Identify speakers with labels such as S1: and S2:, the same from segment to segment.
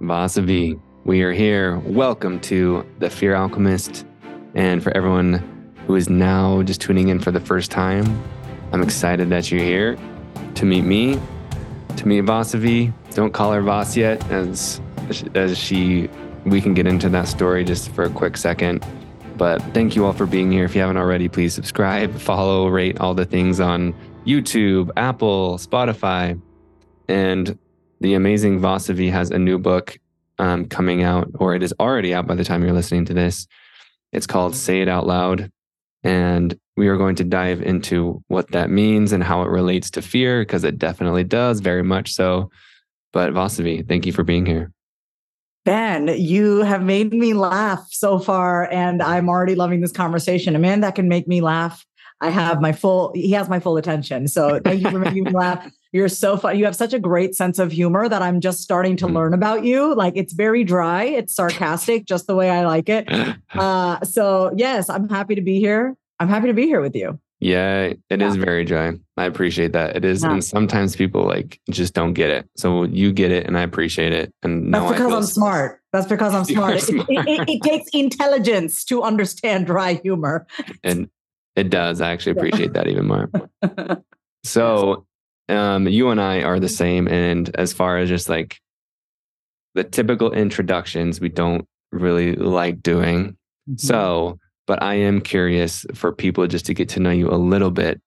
S1: Vasavi. We are here. Welcome to The Fear Alchemist. And for everyone who is now just tuning in for the first time, I'm excited that you're here to meet me, to meet Vasavi. Don't call her Vas yet, as as she. We can get into that story just for a quick second. But thank you all for being here. If you haven't already, please subscribe, follow, rate all the things on YouTube, Apple, Spotify. And the amazing Vasavi has a new book um, coming out, or it is already out by the time you're listening to this. It's called Say It Out Loud. And we are going to dive into what that means and how it relates to fear, because it definitely does, very much so. But Vasavi, thank you for being here.
S2: Ben, you have made me laugh so far, and I'm already loving this conversation. A man that can make me laugh, I have my full, he has my full attention. So thank you for making me laugh. You're so fun. You have such a great sense of humor that I'm just starting to mm. learn about you. Like it's very dry, it's sarcastic, just the way I like it. Uh, so yes, I'm happy to be here. I'm happy to be here with you.
S1: Yeah, it yeah. is very dry. I appreciate that. It is, yeah. and sometimes people like just don't get it. So you get it, and I appreciate it. And
S2: that's because I'm smart. That's because I'm smart. smart. It, it, it, takes intelligence to understand dry humor.
S1: And it does. I actually appreciate that even more. So um, you and I are the same. And as far as just like the typical introductions, we don't really like doing. Mm-hmm. So, but I am curious for people just to get to know you a little bit.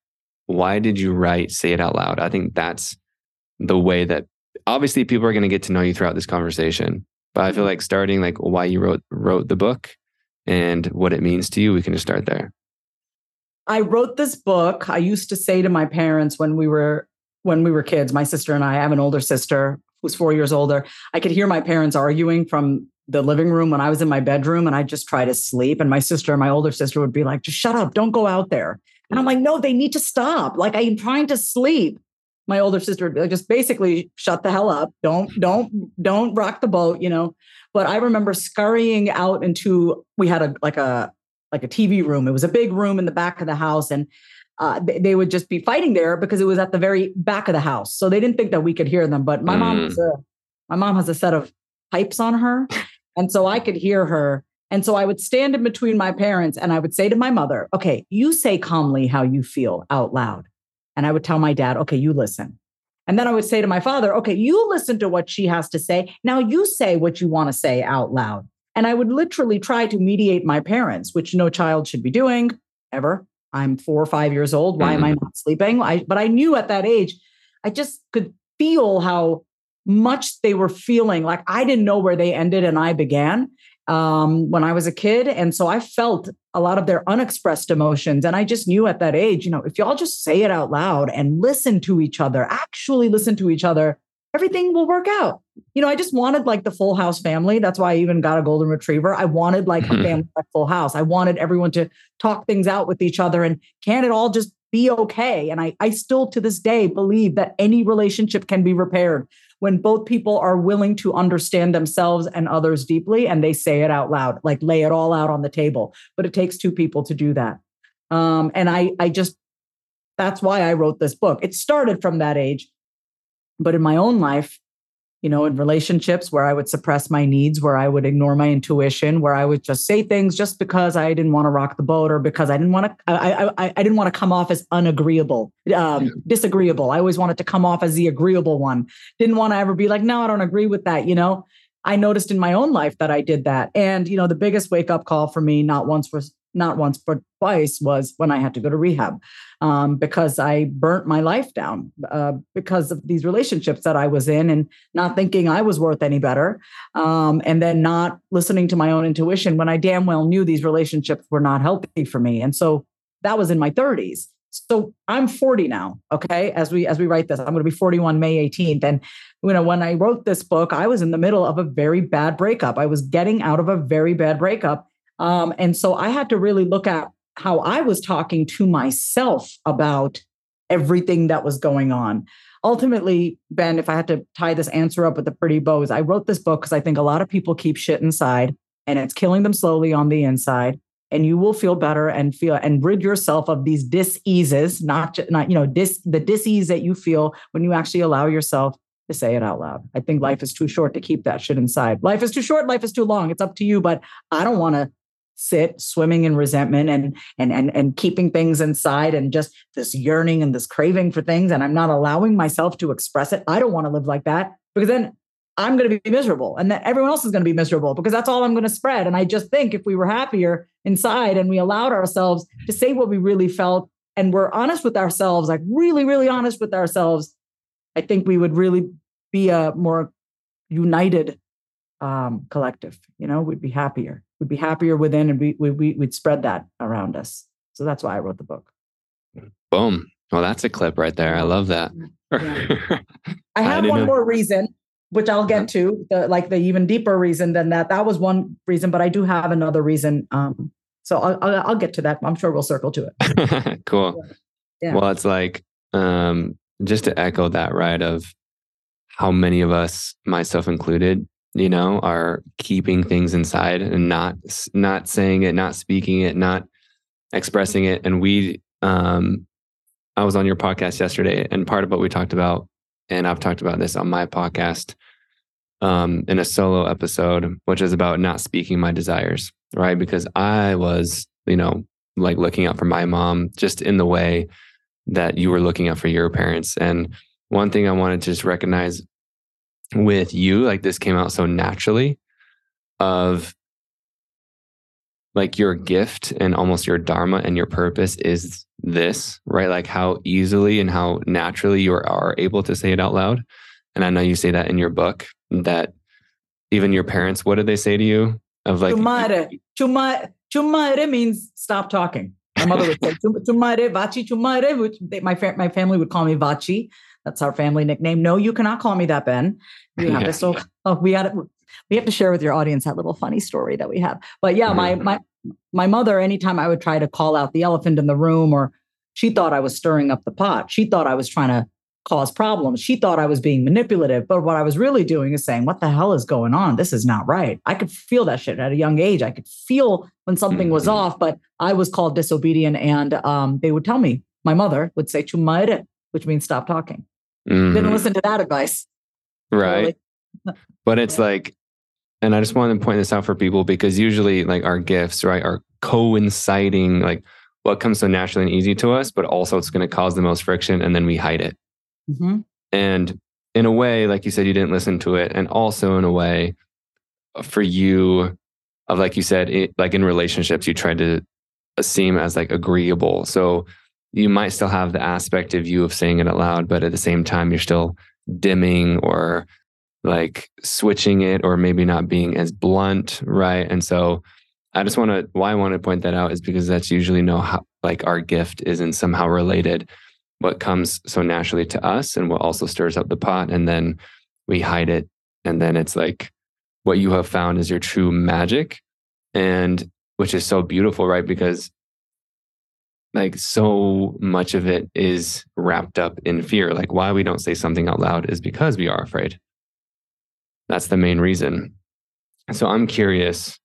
S1: Why did you write Say It Out Loud? I think that's the way that obviously people are going to get to know you throughout this conversation. But I feel mm-hmm. like starting like why you wrote wrote the book and what it means to you, we can just start there.
S2: I wrote this book. I used to say to my parents when we were when we were kids, my sister and I, I have an older sister who's four years older. I could hear my parents arguing from the living room when I was in my bedroom and I just try to sleep. And my sister, my older sister, would be like, just shut up, don't go out there. And I'm like, no, they need to stop. Like I'm trying to sleep. My older sister would be like, just basically shut the hell up. Don't, don't, don't rock the boat, you know. But I remember scurrying out into we had a like a like a TV room. It was a big room in the back of the house. And uh, they, would just be fighting there because it was at the very back of the house. So they didn't think that we could hear them. But my mm. mom has a my mom has a set of pipes on her, and so I could hear her. And so I would stand in between my parents and I would say to my mother, "Okay, you say calmly how you feel out loud," and I would tell my dad, "Okay, you listen." And then I would say to my father, "Okay, you listen to what she has to say. Now you say what you want to say out loud." And I would literally try to mediate my parents, which no child should be doing ever. I'm four or five years old. Why mm-hmm. am I mm-hmm. not sleeping? I, but I knew at that age, I just could feel how much they were feeling. Like I didn't know where they ended and I began um, when I was a kid. And so I felt a lot of their unexpressed emotions. And I just knew at that age, you know, if y'all just say it out loud and listen to each other, actually listen to each other, everything will work out. You know, I just wanted like the full house family. That's why I even got a golden retriever. I wanted like a mm-hmm. family like full house. I wanted everyone to talk things out with each other and can it all just be okay? And I, I still to this day believe that any relationship can be repaired when both people are willing to understand themselves and others deeply and they say it out loud, like lay it all out on the table. But it takes two people to do that. Um, and I, I just, that's why I wrote this book. It started from that age but in my own life, you know, in relationships where I would suppress my needs, where I would ignore my intuition, where I would just say things just because I didn't want to rock the boat or because I didn't want to, I, I, I didn't want to come off as unagreeable, um, disagreeable. I always wanted to come off as the agreeable one. Didn't want to ever be like, no, I don't agree with that. You know, I noticed in my own life that I did that. And, you know, the biggest wake up call for me, not once was not once but twice was when I had to go to rehab um, because I burnt my life down uh, because of these relationships that I was in and not thinking I was worth any better, um, and then not listening to my own intuition when I damn well knew these relationships were not healthy for me. And so that was in my 30s. So I'm 40 now. Okay, as we as we write this, I'm going to be 41 May 18th, and you know when I wrote this book, I was in the middle of a very bad breakup. I was getting out of a very bad breakup um, and so I had to really look at how I was talking to myself about everything that was going on. Ultimately, Ben, if I had to tie this answer up with the pretty bows, I wrote this book because I think a lot of people keep shit inside and it's killing them slowly on the inside. And you will feel better and feel and rid yourself of these diseases, not just not you know dis the disease that you feel when you actually allow yourself to say it out loud. I think life is too short to keep that shit inside. Life is too short, life is too long. It's up to you, but I don't want to sit swimming in resentment and and and and keeping things inside and just this yearning and this craving for things and I'm not allowing myself to express it. I don't want to live like that because then I'm going to be miserable and then everyone else is going to be miserable because that's all I'm going to spread. And I just think if we were happier inside and we allowed ourselves to say what we really felt and we're honest with ourselves, like really, really honest with ourselves, I think we would really be a more united um, collective. You know, we'd be happier. We'd be happier within, and we, we, we'd spread that around us. So that's why I wrote the book.
S1: Boom. Well, that's a clip right there. I love that.
S2: Yeah. I have I one know. more reason, which I'll get to, the, like the even deeper reason than that. That was one reason, but I do have another reason. Um, so I'll, I'll, I'll get to that. I'm sure we'll circle to
S1: it. cool. Yeah. Well, it's like um, just to echo that, right? Of how many of us, myself included, you know, are keeping things inside and not not saying it, not speaking it, not expressing it. And we, um, I was on your podcast yesterday, and part of what we talked about, and I've talked about this on my podcast, um, in a solo episode, which is about not speaking my desires, right? Because I was, you know, like looking out for my mom just in the way that you were looking out for your parents. And one thing I wanted to just recognize with you, like this came out so naturally of like your gift and almost your dharma and your purpose is this, right? Like how easily and how naturally you are, able to say it out loud. And I know you say that in your book that even your parents, what did they say to you? Of like,
S2: chumare, chumare, chumare means stop talking. My mother would say chumare, vachi, chumare, which they, my, my family would call me vachi. That's our family nickname. No, you cannot call me that, Ben. We have yeah. So oh, we had we have to share with your audience that little funny story that we have. But yeah, my my my mother. Anytime I would try to call out the elephant in the room, or she thought I was stirring up the pot. She thought I was trying to cause problems. She thought I was being manipulative. But what I was really doing is saying, "What the hell is going on? This is not right." I could feel that shit at a young age. I could feel when something was mm-hmm. off. But I was called disobedient, and um, they would tell me. My mother would say "chumaire," which means stop talking. Mm-hmm. Didn't listen to that advice.
S1: Right. but it's like, and I just want to point this out for people because usually, like, our gifts, right, are coinciding, like, what comes so naturally and easy to us, but also it's going to cause the most friction and then we hide it. Mm-hmm. And in a way, like you said, you didn't listen to it. And also in a way, for you, of like you said, it, like in relationships, you tried to seem as like agreeable. So you might still have the aspect of you of saying it out loud, but at the same time, you're still dimming or like switching it or maybe not being as blunt, right? And so I just want to why I want to point that out is because that's usually no how like our gift isn't somehow related. What comes so naturally to us and what also stirs up the pot, and then we hide it, and then it's like what you have found is your true magic, and which is so beautiful, right? Because like so much of it is wrapped up in fear. Like why we don't say something out loud is because we are afraid. That's the main reason. So I'm curious.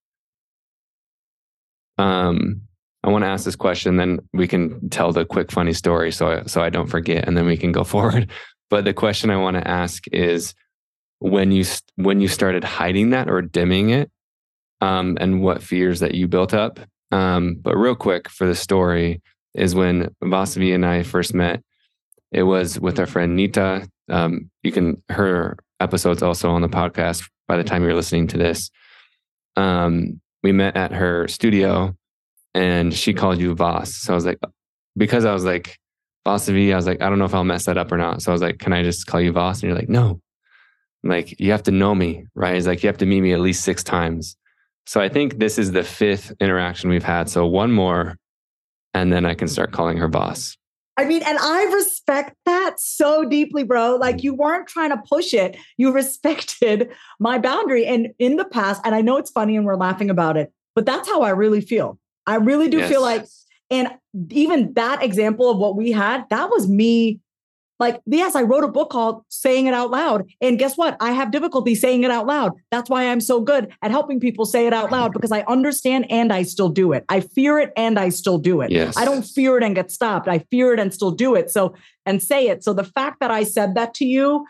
S1: Um, I want to ask this question, then we can tell the quick funny story, so I, so I don't forget, and then we can go forward. But the question I want to ask is, when you when you started hiding that or dimming it, um, and what fears that you built up. Um, but real quick for the story, is when Vasavi and I first met. It was with our friend Nita. Um, you can her episodes also on the podcast by the time you're listening to this. Um, we met at her studio and she called you Voss. So I was like, because I was like, Vasavi, I was like, I don't know if I'll mess that up or not. So I was like, can I just call you Voss? And you're like, no. like, you have to know me, right? It's like, you have to meet me at least six times. So I think this is the fifth interaction we've had. So one more and then I can start calling her Voss.
S2: I mean, and I respect that so deeply, bro. Like mm. you weren't trying to push it. You respected my boundary. And in the past, and I know it's funny and we're laughing about it, but that's how I really feel. I really do yes. feel like, and even that example of what we had, that was me like, yes, I wrote a book called Saying It Out Loud. And guess what? I have difficulty saying it out loud. That's why I'm so good at helping people say it out loud because I understand and I still do it. I fear it and I still do it. Yes. I don't fear it and get stopped. I fear it and still do it. So, and say it. So the fact that I said that to you,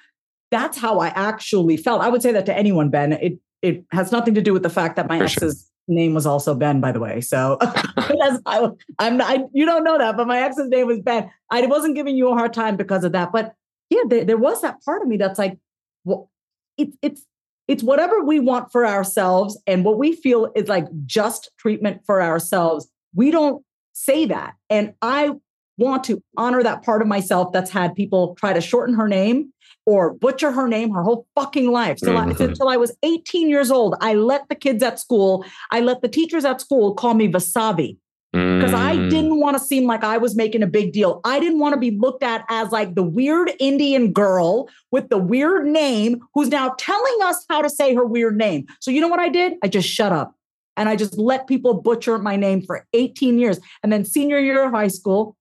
S2: that's how I actually felt. I would say that to anyone, Ben. It it has nothing to do with the fact that my
S1: For
S2: sure. Name was also Ben, by the way. So I, am not. I, you don't know that, but my ex's name was Ben. I wasn't giving you a hard time because of that, but yeah, there, there was that part of me that's like, well, it, it's it's whatever we want for ourselves and what we feel is like just treatment for ourselves. We don't say that, and I want to honor that part of myself that's had people try to shorten her name or butcher her name her whole fucking life. So mm-hmm. I, until I was 18 years old, I let the kids at school, I let the teachers at school call me Vasavi because I mm. didn't want to seem like I was making a big deal. I didn't want to be looked at as like the weird Indian girl with the weird name who's now telling us how to say her weird name. So you know what I did? I just shut up and I just let people butcher my name for 18 years. And then senior year of high school,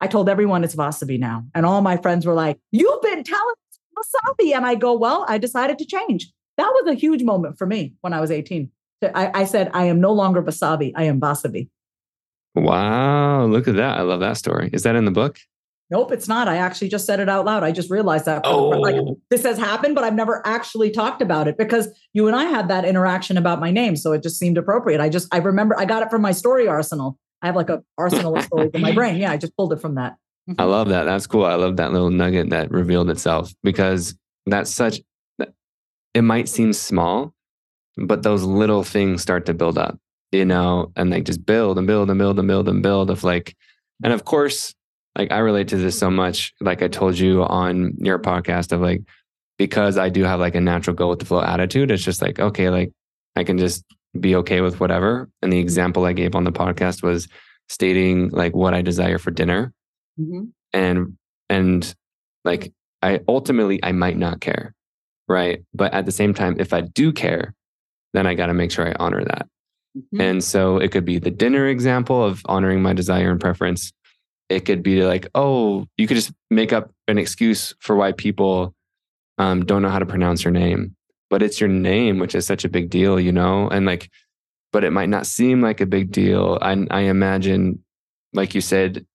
S2: I told everyone it's Vasavi now. And all my friends were like, You've been telling Vasavi. And I go, Well, I decided to change. That was a huge moment for me when I was 18. I, I said, I am no longer Vasavi, I am Vasavi.
S1: Wow, look at that. I love that story. Is that in the book?
S2: Nope, it's not. I actually just said it out loud. I just realized that. Oh. Like, this has happened, but I've never actually talked about it because you and I had that interaction about my name. So it just seemed appropriate. I just, I remember I got it from my story arsenal. I have like a arsenal of stories in my brain. Yeah, I just pulled it from that.
S1: I mm-hmm. love that. That's cool. I love that little nugget that revealed itself because that's such, it might seem small, but those little things start to build up, you know, and like just build and build and build and build and build of like, and of course, like I relate to this so much, like I told you on your podcast of like, because I do have like a natural go with the flow attitude, it's just like, okay, like I can just be okay with whatever. And the example I gave on the podcast was stating like what I desire for dinner. Mm-hmm. And and like I ultimately I might not care. Right. But at the same time, if I do care, then I got to make sure I honor that. Mm-hmm. And so it could be the dinner example of honoring my desire and preference. It could be like, oh, you could just make up an excuse for why people um, don't know how to pronounce your name but it's your name, which is such a big deal, you know? And like, but it might not seem like a big deal. I, I imagine, like you said,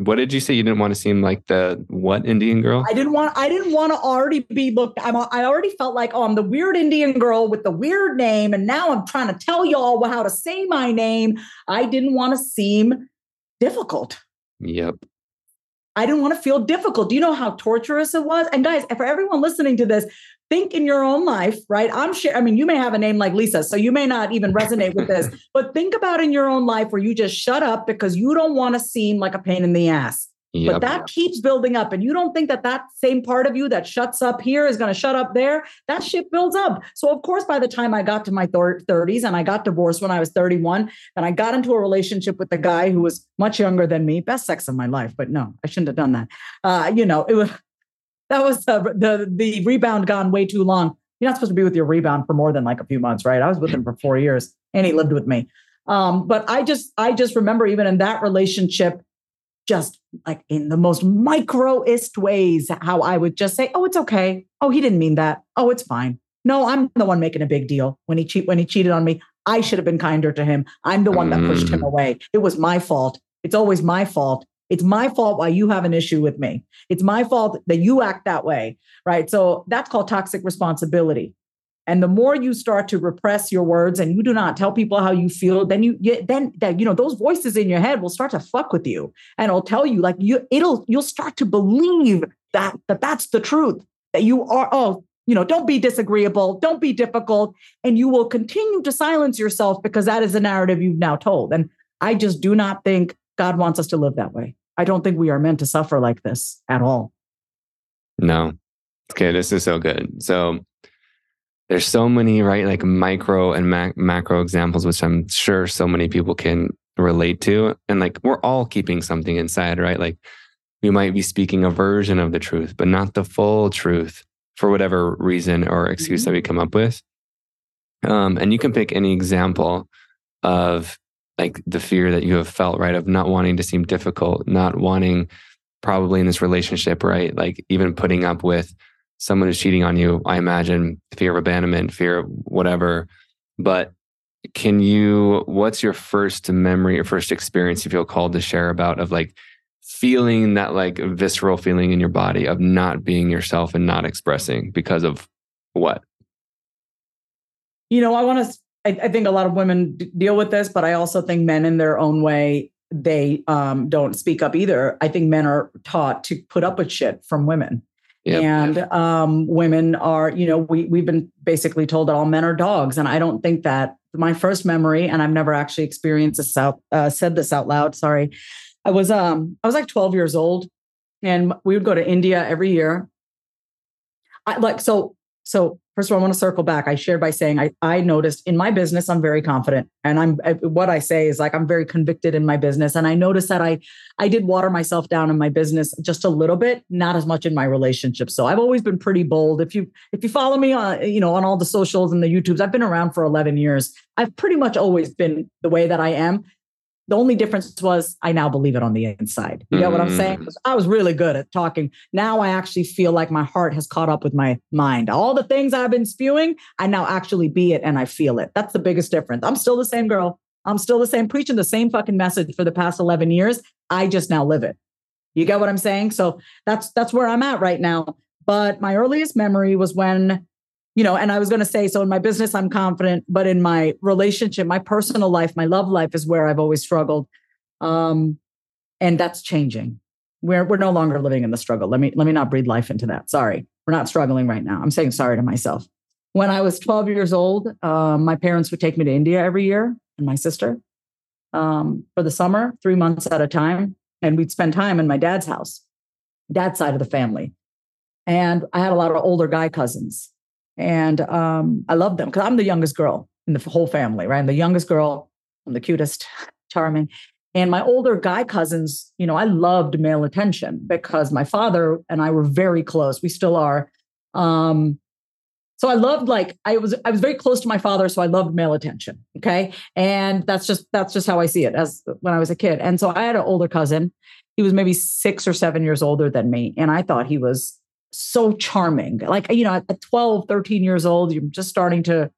S1: what did you say? You didn't want to seem like the what Indian girl?
S2: I didn't want. I didn't want to already be looked. I'm. I already felt like, oh, I'm the weird Indian girl with the weird name, and now I'm trying to tell y'all how to say my name. I didn't want to seem difficult.
S1: Yep.
S2: I didn't want to feel difficult. Do you know how torturous it was? And guys, for everyone listening to this, think in your own life, right? I'm sure, I mean, you may have a name like Lisa, so you may not even resonate with this, but think about in your own life where you just shut up because you don't want to seem like a pain in the ass. Yep. But that keeps building up. And you don't think that that same part of you that shuts up here is going to shut up there. That shit builds up. So, of course, by the time I got to my 30s and I got divorced when I was 31, and I got into a relationship with a guy who was much younger than me, best sex of my life. But no, I shouldn't have done that. Uh, you know, it was that was the, the the rebound gone way too long. You're not supposed to be with your rebound for more than like a few months, right? I was with him for four years, and he lived with me. Um, but I just I just remember even in that relationship, just like in the most microist ways, how I would just say, "Oh, it's okay. Oh, he didn't mean that. Oh, it's fine. No, I'm the one making a big deal when he cheat when he cheated on me. I should have been kinder to him. I'm the one that pushed him mm. away. It was my fault. It's always my fault. It's my fault why you have an issue with me. It's my fault that you act that way, right? So that's called toxic responsibility. And the more you start to repress your words and you do not tell people how you feel, then you, you then that you know those voices in your head will start to fuck with you, and it'll tell you like you it'll you'll start to believe that that that's the truth that you are. Oh, you know, don't be disagreeable, don't be difficult, and you will continue to silence yourself because that is a narrative you've now told. And I just do not think God wants us to live that way. I don't think we are meant to suffer like this at all.
S1: No. Okay, this is so good. So there's so many, right? Like micro and mac- macro examples, which I'm sure so many people can relate to. And like we're all keeping something inside, right? Like we might be speaking a version of the truth, but not the full truth for whatever reason or excuse mm-hmm. that we come up with. Um, and you can pick any example of like the fear that you have felt, right? Of not wanting to seem difficult, not wanting probably in this relationship, right? Like even putting up with someone who's cheating on you, I imagine fear of abandonment, fear of whatever. But can you, what's your first memory or first experience you feel called to share about of like feeling that like visceral feeling in your body of not being yourself and not expressing because of what?
S2: You know, I want to, I, I, think a lot of women d- deal with this, but I also think men in their own way, they um, don't speak up either. I think men are taught to put up with shit from women. Yep. And um, women are, you know, we we've been basically told that all men are dogs, and I don't think that. My first memory, and I've never actually experienced this out, uh, said this out loud. Sorry, I was um I was like 12 years old, and we would go to India every year. I like so so first of all, I want to circle back. I shared by saying I, I noticed in my business, I'm very confident. And I'm what I say is like I'm very convicted in my business. And I noticed that I I did water myself down in my business just a little bit, not as much in my relationship. So I've always been pretty bold. If you if you follow me on, you know, on all the socials and the YouTubes, I've been around for 11 years. I've pretty much always been the way that I am. The only difference was I now believe it on the inside. You know mm. what I'm saying? Mm. I was really good at talking. Now I actually feel like my heart has caught up with my mind. All the things I've been spewing, I now actually be it and I feel it. That's the biggest difference. I'm still the same girl. I'm still the same preaching the same fucking message for the past 11 years. I just now live it. You get what I'm saying? So that's that's where I'm at right now. But my earliest memory was when you know, and I was going to say, so in my business, I'm confident, but in my relationship, my personal life, my love life is where I've always struggled. Um, and that's changing. We're, we're no longer living in the struggle. Let me, let me not breathe life into that. Sorry. We're not struggling right now. I'm saying sorry to myself. When I was 12 years old, um, my parents would take me to India every year and my sister um, for the summer, three months at a time. And we'd spend time in my dad's house, dad's side of the family. And I had a lot of older guy cousins and um, I love them because I'm the youngest girl in the whole family, right? I'm the youngest girl. I'm the cutest, charming. And my older guy cousins, you know, I loved male attention because my father and I were very close. We still are. Um, so I loved like I was I was very close to my father, so I loved male attention. Okay. And that's just that's just how I see it as when I was a kid. And so I had an older cousin. He was maybe six or seven years older than me. And I thought he was so charming. Like, you know, at 12, 13 years old, you're just starting to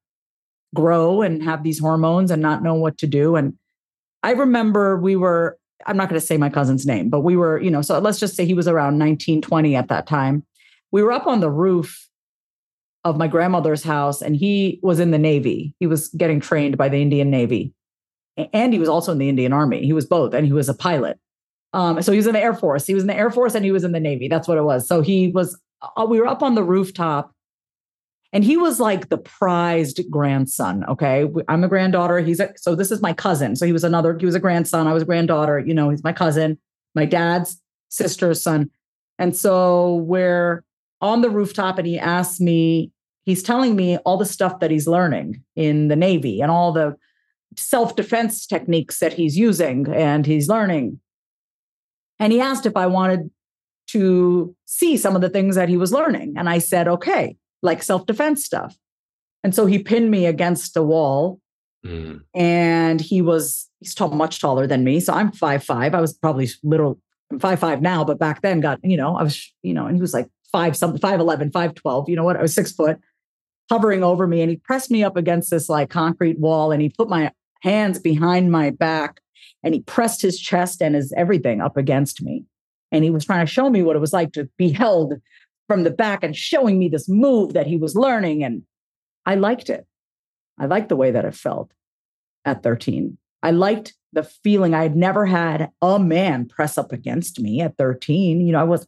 S2: grow and have these hormones and not know what to do. And I remember we were, I'm not going to say my cousin's name, but we were, you know, so let's just say he was around 19, 20 at that time. We were up on the roof of my grandmother's house and he was in the Navy. He was getting trained by the Indian Navy. And he was also in the Indian Army. He was both, and he was a pilot. Um, so he was in the Air Force. He was in the Air Force and he was in the Navy. That's what it was. So he was, Uh, we were up on the rooftop and he was like the prized grandson. Okay. I'm a granddaughter. He's a, so this is my cousin. So he was another, he was a grandson. I was a granddaughter. You know, he's my cousin, my dad's sister's son. And so we're on the rooftop and he asked me, he's telling me all the stuff that he's learning in the Navy and all the self defense techniques that he's using and he's learning. And he asked if I wanted to see some of the things that he was learning. And I said, okay, like self defense stuff. And so he pinned me against the wall. Mm. And he was, he's tall, much taller than me. So I'm five five. I was probably little, I'm five five now, but back then got, you know, I was, you know, and he was like five something, five eleven, five twelve. You know what? I was six foot hovering over me. And he pressed me up against this like concrete wall and he put my hands behind my back and he pressed his chest and his everything up against me. And he was trying to show me what it was like to be held from the back and showing me this move that he was learning. And I liked it. I liked the way that it felt at 13. I liked the feeling I had never had a man press up against me at 13. You know, I was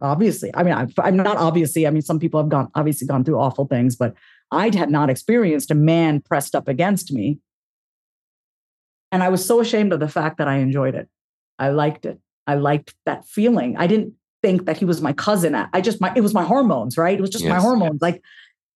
S2: obviously, I mean, I'm not obviously, I mean, some people have gone, obviously gone through awful things, but I had not experienced a man pressed up against me and I was so ashamed of the fact that I enjoyed it. I liked it. I liked that feeling. I didn't think that he was my cousin. I just my it was my hormones, right? It was just yes, my hormones. Like,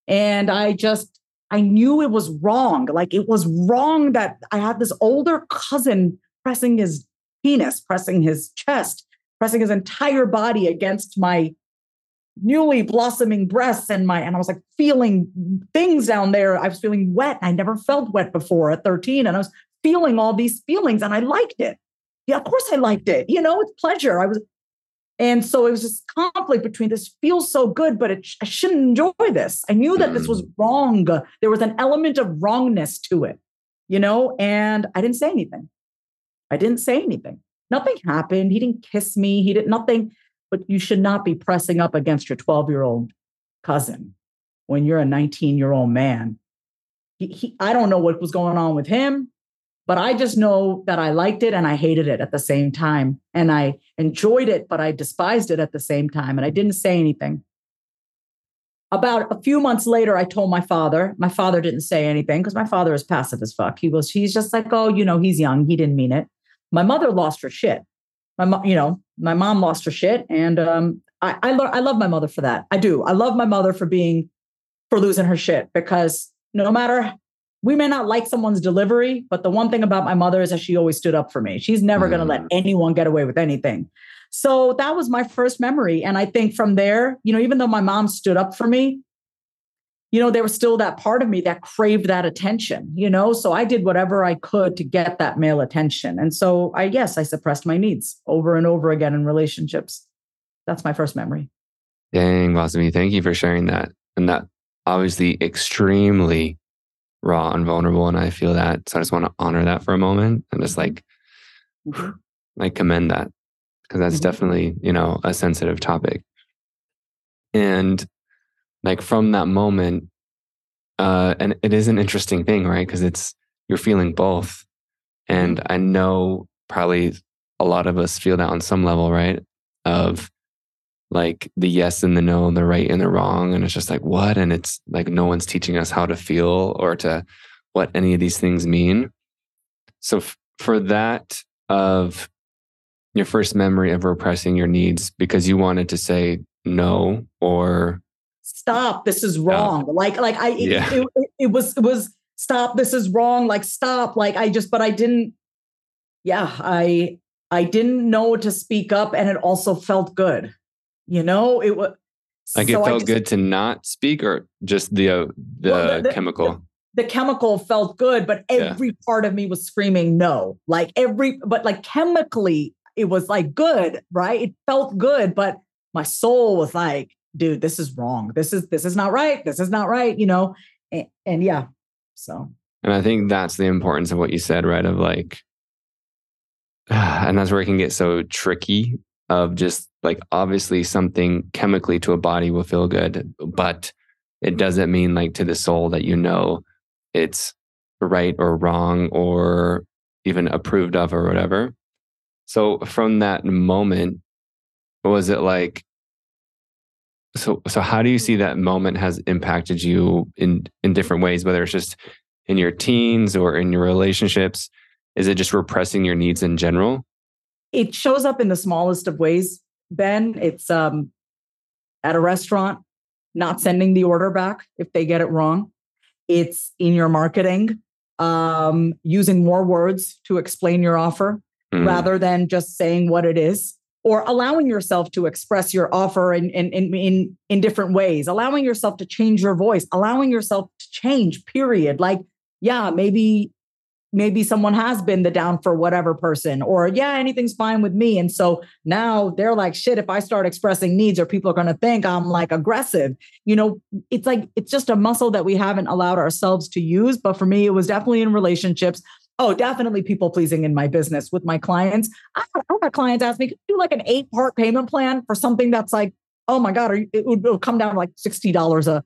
S2: and I just I knew it was wrong. Like it was wrong that I had this older cousin pressing his penis, pressing his chest, pressing his entire body against my newly blossoming breasts and my and I was like feeling things down there. I was feeling wet. I never felt wet before at 13 and I was feeling all these feelings and I liked it. Yeah, of course I liked it. You know, it's pleasure. I was, and so it was this conflict between this feels so good, but it, I shouldn't enjoy this. I knew that this was mm. wrong. There was an element of wrongness to it, you know, and I didn't say anything. I didn't say anything. nothing happened. He didn't kiss me. He did nothing. But you should not be pressing up against your 12 year old cousin when you're a 19 year old man. He, he, I don't know what was going on with him, but I just know that I liked it and I hated it at the same time. And I enjoyed it, but I despised it at the same time. And I didn't say anything. About a few months later, I told my father. My father didn't say anything because my father is passive as fuck. He was, he's just like, oh, you know, he's young. He didn't mean it. My mother lost her shit. My mom, you know, my mom lost her shit. And um, I, I, lo- I love my mother for that. I do. I love my mother for being, for losing her shit because no matter we may not like someone's delivery, but the one thing about my mother is that she always stood up for me. She's never mm. going to let anyone get away with anything. So that was my first memory. And I think from there, you know, even though my mom stood up for me, you know, there was still that part of me that craved that attention, you know? So I did whatever I could to get that male attention. And so I, yes, I suppressed my needs over and over again in relationships. That's my first memory.
S1: Dang, Vasavi, thank you for sharing that. And that obviously extremely raw and vulnerable. And I feel that. So I just want to honor that for a moment and just like, mm-hmm. like commend that because that's mm-hmm. definitely, you know, a sensitive topic. And like from that moment, uh, and it is an interesting thing, right? Because it's, you're feeling both. And mm-hmm. I know probably a lot of us feel that on some level, right? Of like the yes and the no, and the right and the wrong. And it's just like, what? And it's like no one's teaching us how to feel or to what any of these things mean. So f- for that of your first memory of repressing your needs because you wanted to say no or
S2: stop this is wrong like like i yeah. it, it, it, was it was stop this is wrong like stop like i just but i didn't yeah i i didn't know to speak up and it also felt good you know it was
S1: like so it felt just, good to not speak or just the uh, the, well, the, the, chemical
S2: the, the, chemical felt good but every yeah. part of me was screaming no like every but like chemically it was like good, right? It felt good, but my soul was like, dude, this is wrong. This is this is not right. This is not right, you know? And, and yeah. So
S1: And I think that's the importance of what you said, right? Of like and that's where it can get so tricky of just like obviously something chemically to a body will feel good, but it doesn't mean like to the soul that you know it's right or wrong or even approved of or whatever. So from that moment, was it like? So so how do you see that moment has impacted you in in different ways? Whether it's just in your teens or in your relationships, is it just repressing your needs in general?
S2: It shows up in the smallest of ways. Ben, it's um, at a restaurant, not sending the order back if they get it wrong. It's in your marketing, um, using more words to explain your offer mm. rather than just saying what it is or allowing yourself to express your offer in, in, in, in, in different ways, allowing yourself to change your voice, allowing yourself to change, period. Like, yeah, maybe maybe someone has been the down for whatever person or yeah anything's fine with me and so now they're like shit if i start expressing needs or people are going to think i'm like aggressive you know it's like it's just a muscle that we haven't allowed ourselves to use but for me it was definitely in relationships Oh, definitely people pleasing in my business with my clients. I, have had clients ask me, could do like an eight part payment plan for something that's like, oh my God, you, it would come down to like $60 a.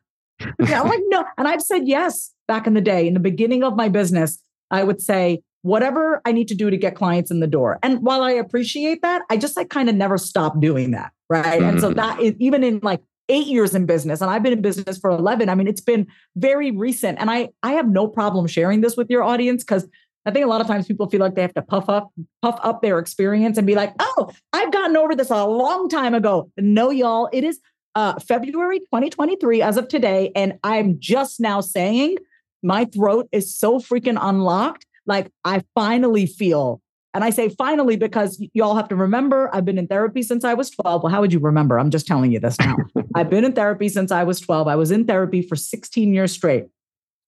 S2: yeah, I'm like, no. And I've said yes back in the day. In the beginning of my business, I would say, whatever I need to do to get clients in the door. And while I appreciate that, I just like kind of never stop doing that. Right. Mm-hmm. And so mm-hmm. that is even in like eight years in business and I've been in business for 11. I mean, it's been very recent. And I, I have no problem sharing this with your audience because I think a lot of times people feel like they have to puff up, puff up their experience and be like, "Oh, I've gotten over this a long time ago." No, y'all, it is uh, February 2023 as of today, and I'm just now saying my throat is so freaking unlocked. Like I finally feel, and I say finally because y'all have to remember I've been in therapy since I was 12. Well, how would you remember? I'm just telling you this now. I've been in therapy since I was 12. I was in therapy for 16 years straight.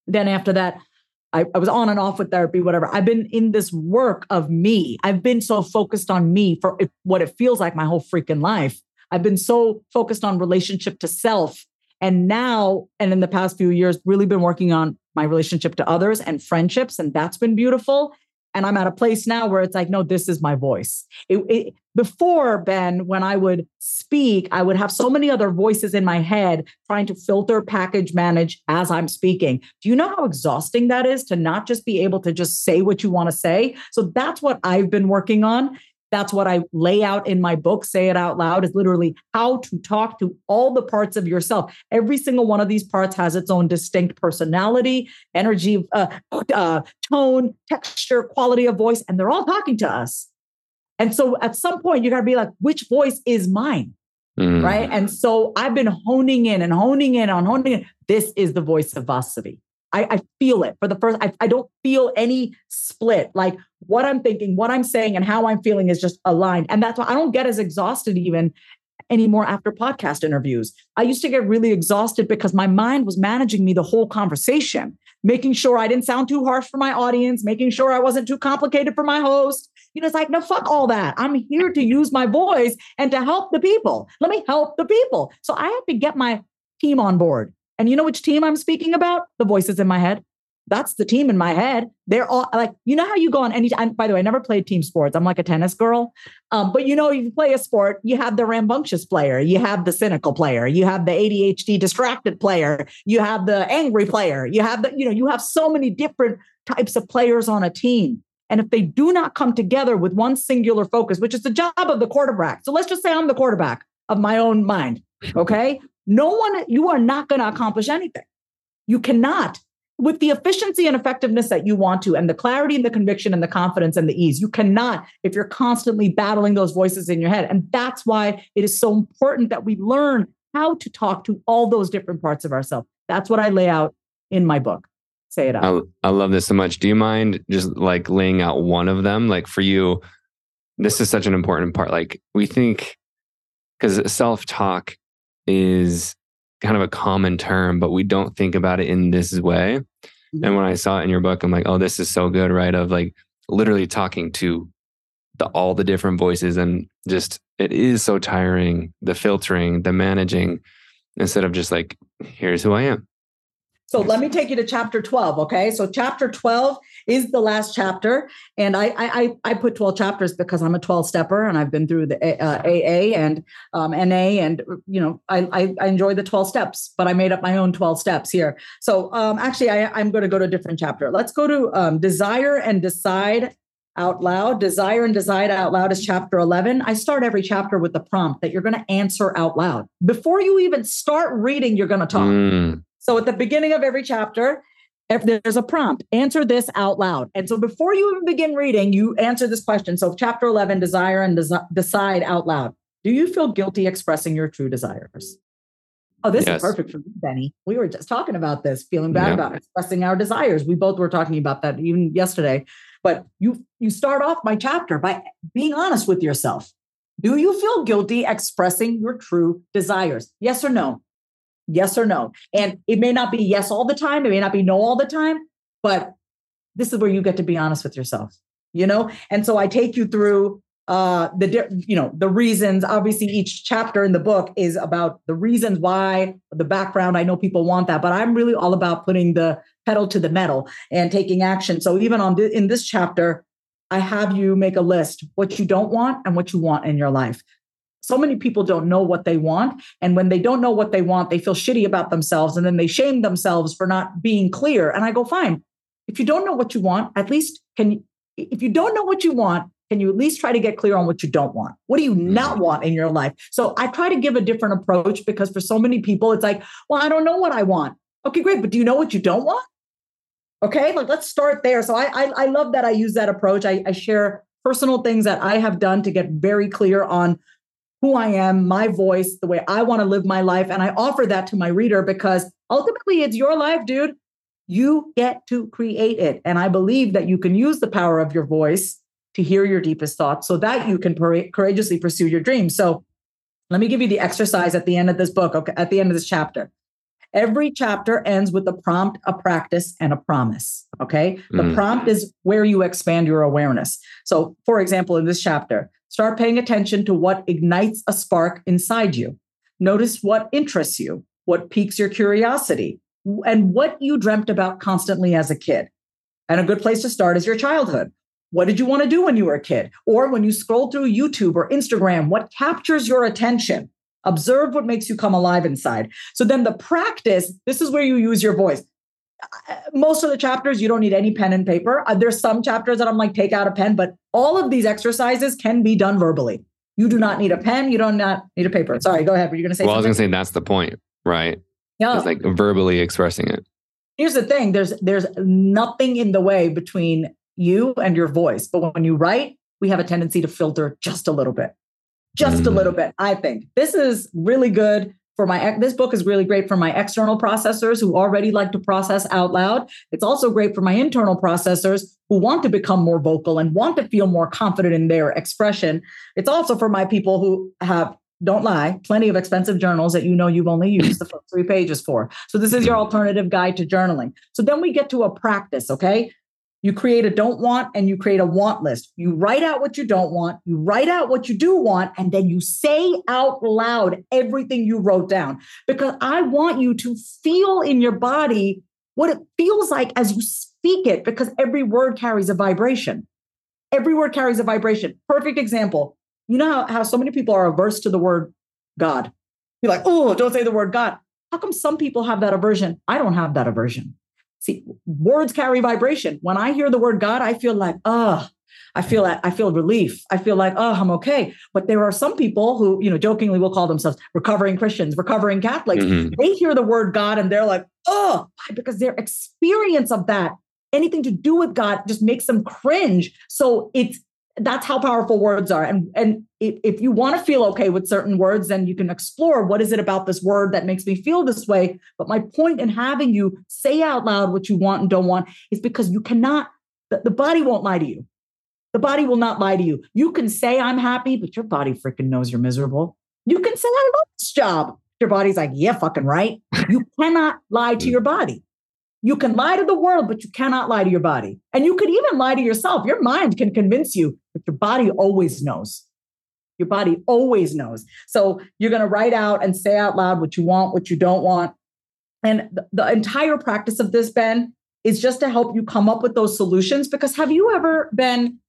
S2: Then after that, I, I, was on and off with therapy, whatever. I've been in this work of me. I've been so focused on me for what it feels like my whole freaking life. I've been so focused on relationship to self. And now, and in the past few years, really been working on my relationship to others and friendships. And that's been beautiful. And I'm at a place now where it's like, no, this is my voice. It, it, before, Ben, when I would speak, I would have so many other voices in my head trying to filter, package, manage as I'm speaking. Do you know how exhausting that is to not just be able to just say what you want to say? So that's what I've been working on. That's what I lay out in my book, Say It Out Loud, is literally how to talk to all the parts of yourself. Every single one of these parts has its own distinct personality, energy, uh, uh, tone, texture, quality of voice, and they're all talking to us. And so at some point, you got to be like, which voice is mine? Mm. Right. And so I've been honing in and honing in on honing in. This is the voice of Vasavi. I, I feel it for the first. I, I don't feel any split. Like what I'm thinking, what I'm saying, and how I'm feeling is just aligned. And that's why I don't get as exhausted even anymore after podcast interviews. I used to get really exhausted because my mind was managing me the whole conversation, making sure I didn't sound too harsh for my audience, making sure I wasn't too complicated for my host. You know, it's like, no, fuck all that. I'm here to use my voice and to help the people. Let me help the people. So I had to get my team on board. And you know which team I'm speaking about? The voices in my head. That's the team in my head. They're all like, you know how you go on any time. By the way, I never played team sports. I'm like a tennis girl. Um, but you know, you play a sport, you have the rambunctious player, you have the cynical player, you have the ADHD distracted player, you have the angry player, you have the, you know, you have so many different types of players on a team. And if they do not come together with one singular focus, which is the job of the quarterback. So let's just say I'm the quarterback of my own mind. Okay. No one, you are not going to accomplish anything. You cannot, with the efficiency and effectiveness that you want to, and the clarity and the conviction and the confidence and the ease. You cannot if you're constantly battling those voices in your head. And that's why it is so important that we learn how to talk to all those different parts of ourselves. That's what I lay out in my book. Say it out.
S1: I, I love this so much. Do you mind just like laying out one of them? Like for you, this is such an important part. Like we think, because self talk is kind of a common term, but we don't think about it in this way. Mm-hmm. And when I saw it in your book, I'm like, oh, this is so good, right? Of like literally talking to the all the different voices and just it is so tiring, the filtering, the managing, instead of just like, here's who I am.
S2: So let me take you to chapter 12. Okay. So chapter 12 is the last chapter. And I I, I put 12 chapters because I'm a 12 stepper and I've been through the uh, AA and um, NA. And, you know, I, I, I, enjoy the 12 steps, but I made up my own 12 steps here. So um, actually, I, I'm going to go to a different chapter. Let's go to um, Desire and Decide out loud. Desire and Decide out loud is chapter 11. I start every chapter with the prompt that you're going to answer out loud. Before you even start reading, you're going to talk. Mm. So at the beginning of every chapter, if there's a prompt, answer this out loud. And so before you even begin reading, you answer this question. So chapter 11, desire and desi- decide out loud. Do you feel guilty expressing your true desires? Oh, this yes. is perfect for me, Benny. We were just talking about this, feeling bad yeah. about expressing our desires. We both were talking about that even yesterday. But you you start off my chapter by being honest with yourself. Do you feel guilty expressing your true desires? Yes or no? Yes or no? And it may not be yes all the time, it may not be no all the time, but this is where you get to be honest with yourself, you know? And so I take you through uh the you know the reasons obviously each chapter in the book is about the reasons why the background i know people want that but i'm really all about putting the pedal to the metal and taking action so even on th- in this chapter i have you make a list what you don't want and what you want in your life so many people don't know what they want. And when they don't know what they want, they feel shitty about themselves and then they shame themselves for not being clear. And I go, fine. If you don't know what you want, at least can you, if you don't know what you want, can you at least try to get clear on what you don't want? What do you not mm-hmm. want in your life? So I try to give a different approach because for so many people, it's like, well, I don't know what I want. Okay, great. But do you know what you don't want? Okay, like let's start there. So I I, I love that I use that approach. I, I share personal things that I have done to get very clear on who I am, my voice, the way I want to live my life. And I offer that to my reader because ultimately it's your life, dude. You get to create it. And I believe that you can use the power of your voice to hear your deepest thoughts so that you can courageously pursue your dreams. So let me give you the exercise at the end of this book, okay, at the end of this chapter. Every chapter ends with a prompt, a practice, and a promise. Okay. The mm. prompt is where you expand your awareness. So, for example, in this chapter, Start paying attention to what ignites a spark inside you. Notice what interests you, what piques your curiosity, and what you dreamt about constantly as a kid. And a good place to start is your childhood. what did you want to do when you were a kid? Or when you scroll through YouTube or Instagram, what captures your attention? Observe what makes you come alive inside. So then the practice, this is where you use your voice. Uh, most of the chapters, you don't need any pen and paper. Uh, there's some chapters that I'm like, take out a pen, but all of these exercises can be done verbally. You do not need a pen. You don't not need a paper. Sorry, go ahead. Were you going to say?
S1: Well,
S2: something?
S1: I was going to say that's the point, right?
S2: Yeah.
S1: It's like verbally expressing it.
S2: Here's the thing: there's there's nothing in the way between you and your voice, but when you write, we have a tendency to filter just a little bit just mm. a little bit. I think this is really good for my this book is really great for my external processors who already like to process out loud. It's also great for my internal processors who want to become more vocal and want to feel more confident in their expression. It's also for my people who have don't lie, plenty of expensive journals that you know you've only used the first three pages for. So this is your alternative guide to journaling. So then we get to a practice, okay? You create a don't want and you create a want list. You write out what you don't want, you write out what you do want, and then you say out loud everything you wrote down. Because I want you to feel in your body what it feels like as you speak it, because every word carries a vibration. Every word carries a vibration. Perfect example. You know how, how so many people are averse to the word God? You're like, oh, don't say the word God. How come some people have that aversion? I don't have that aversion. See, words carry vibration. When I hear the word God, I feel like, oh, I feel I feel relief. I feel like, oh, I'm okay. But there are some people who, you know, jokingly will call themselves recovering Christians, recovering Catholics. Mm-hmm. They hear the word God and they're like, oh, because their experience of that, anything to do with God, just makes them cringe. So it's that's how powerful words are. And and if, you want to feel okay with certain words then you can explore what is it about this word that makes me feel this way. But my point in having you say out loud what you want and don't want is because you cannot the, the body won't lie to you. The body will not lie to you. You can say i'm happy but your body freaking knows you're miserable. You can say i love this job. Your body's like yeah fucking right. You cannot lie to your body you can lie to the world, but you cannot lie to your body. And you could even lie to yourself. Your mind can convince you, but your body always knows. Your body always knows. So you're going to write out and say out loud what you want, what you don't want. And the, the entire practice of this, Ben, is just to help you come up with those solutions. Because have you ever been,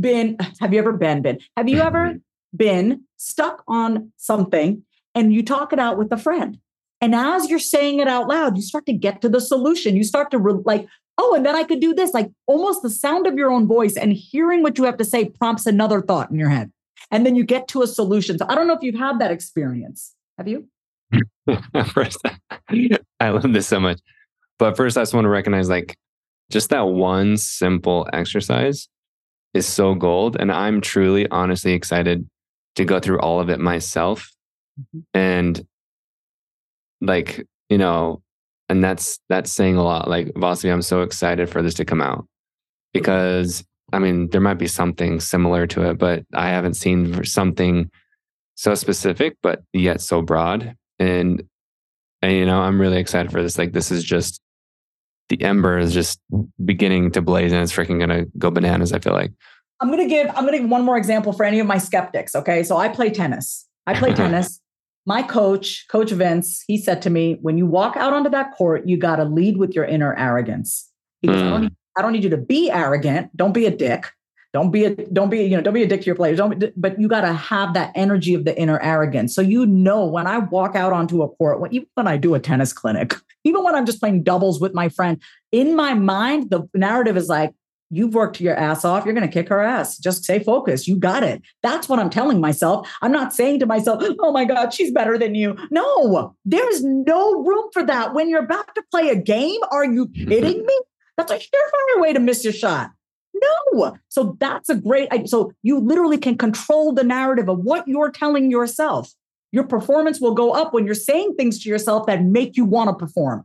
S2: been, have you ever been, been, have you ever been stuck on something and you talk it out with a friend? And as you're saying it out loud, you start to get to the solution. You start to re- like, oh, and then I could do this. Like almost the sound of your own voice and hearing what you have to say prompts another thought in your head. And then you get to a solution. So I don't know if you've had that experience. Have you?
S1: first, I love this so much. But first, I just want to recognize like just that one simple exercise is so gold. And I'm truly, honestly excited to go through all of it myself. Mm-hmm. And like you know and that's that's saying a lot like Vasavi i'm so excited for this to come out because i mean there might be something similar to it but i haven't seen something so specific but yet so broad. And and you know i'm really excited for this like this is just the ember is just beginning to blaze and it's freaking gonna go bananas i feel like.
S2: I'm gonna give i'm gonna give one more example for any of my skeptics okay? So i play tennis. I play tennis my coach, Coach Vince, he said to me, when you walk out onto that court, you got to lead with your inner arrogance. He goes, mm. I, don't hmm. need, I don't need you to be arrogant. Don't be a dick. Don't be a don't be you know don't be a dick to your players. Don't but you got to have that energy of the inner arrogance. So you know when I walk out onto a court, when, even when I do a tennis clinic, even when I'm just playing doubles with my friend, in my mind the narrative is like, You've worked your ass off. You're going to kick her ass. Just stay focused. You got it. That's what I'm telling myself. I'm not saying to myself, oh my God, she's better than you. No, there is no room for that. When you're about to play a game, are you kidding me? That's a surefire way to miss your shot. No. So that's a great, so you literally can control the narrative of what you're telling yourself. Your performance will go up when you're saying things to yourself that make you want to perform.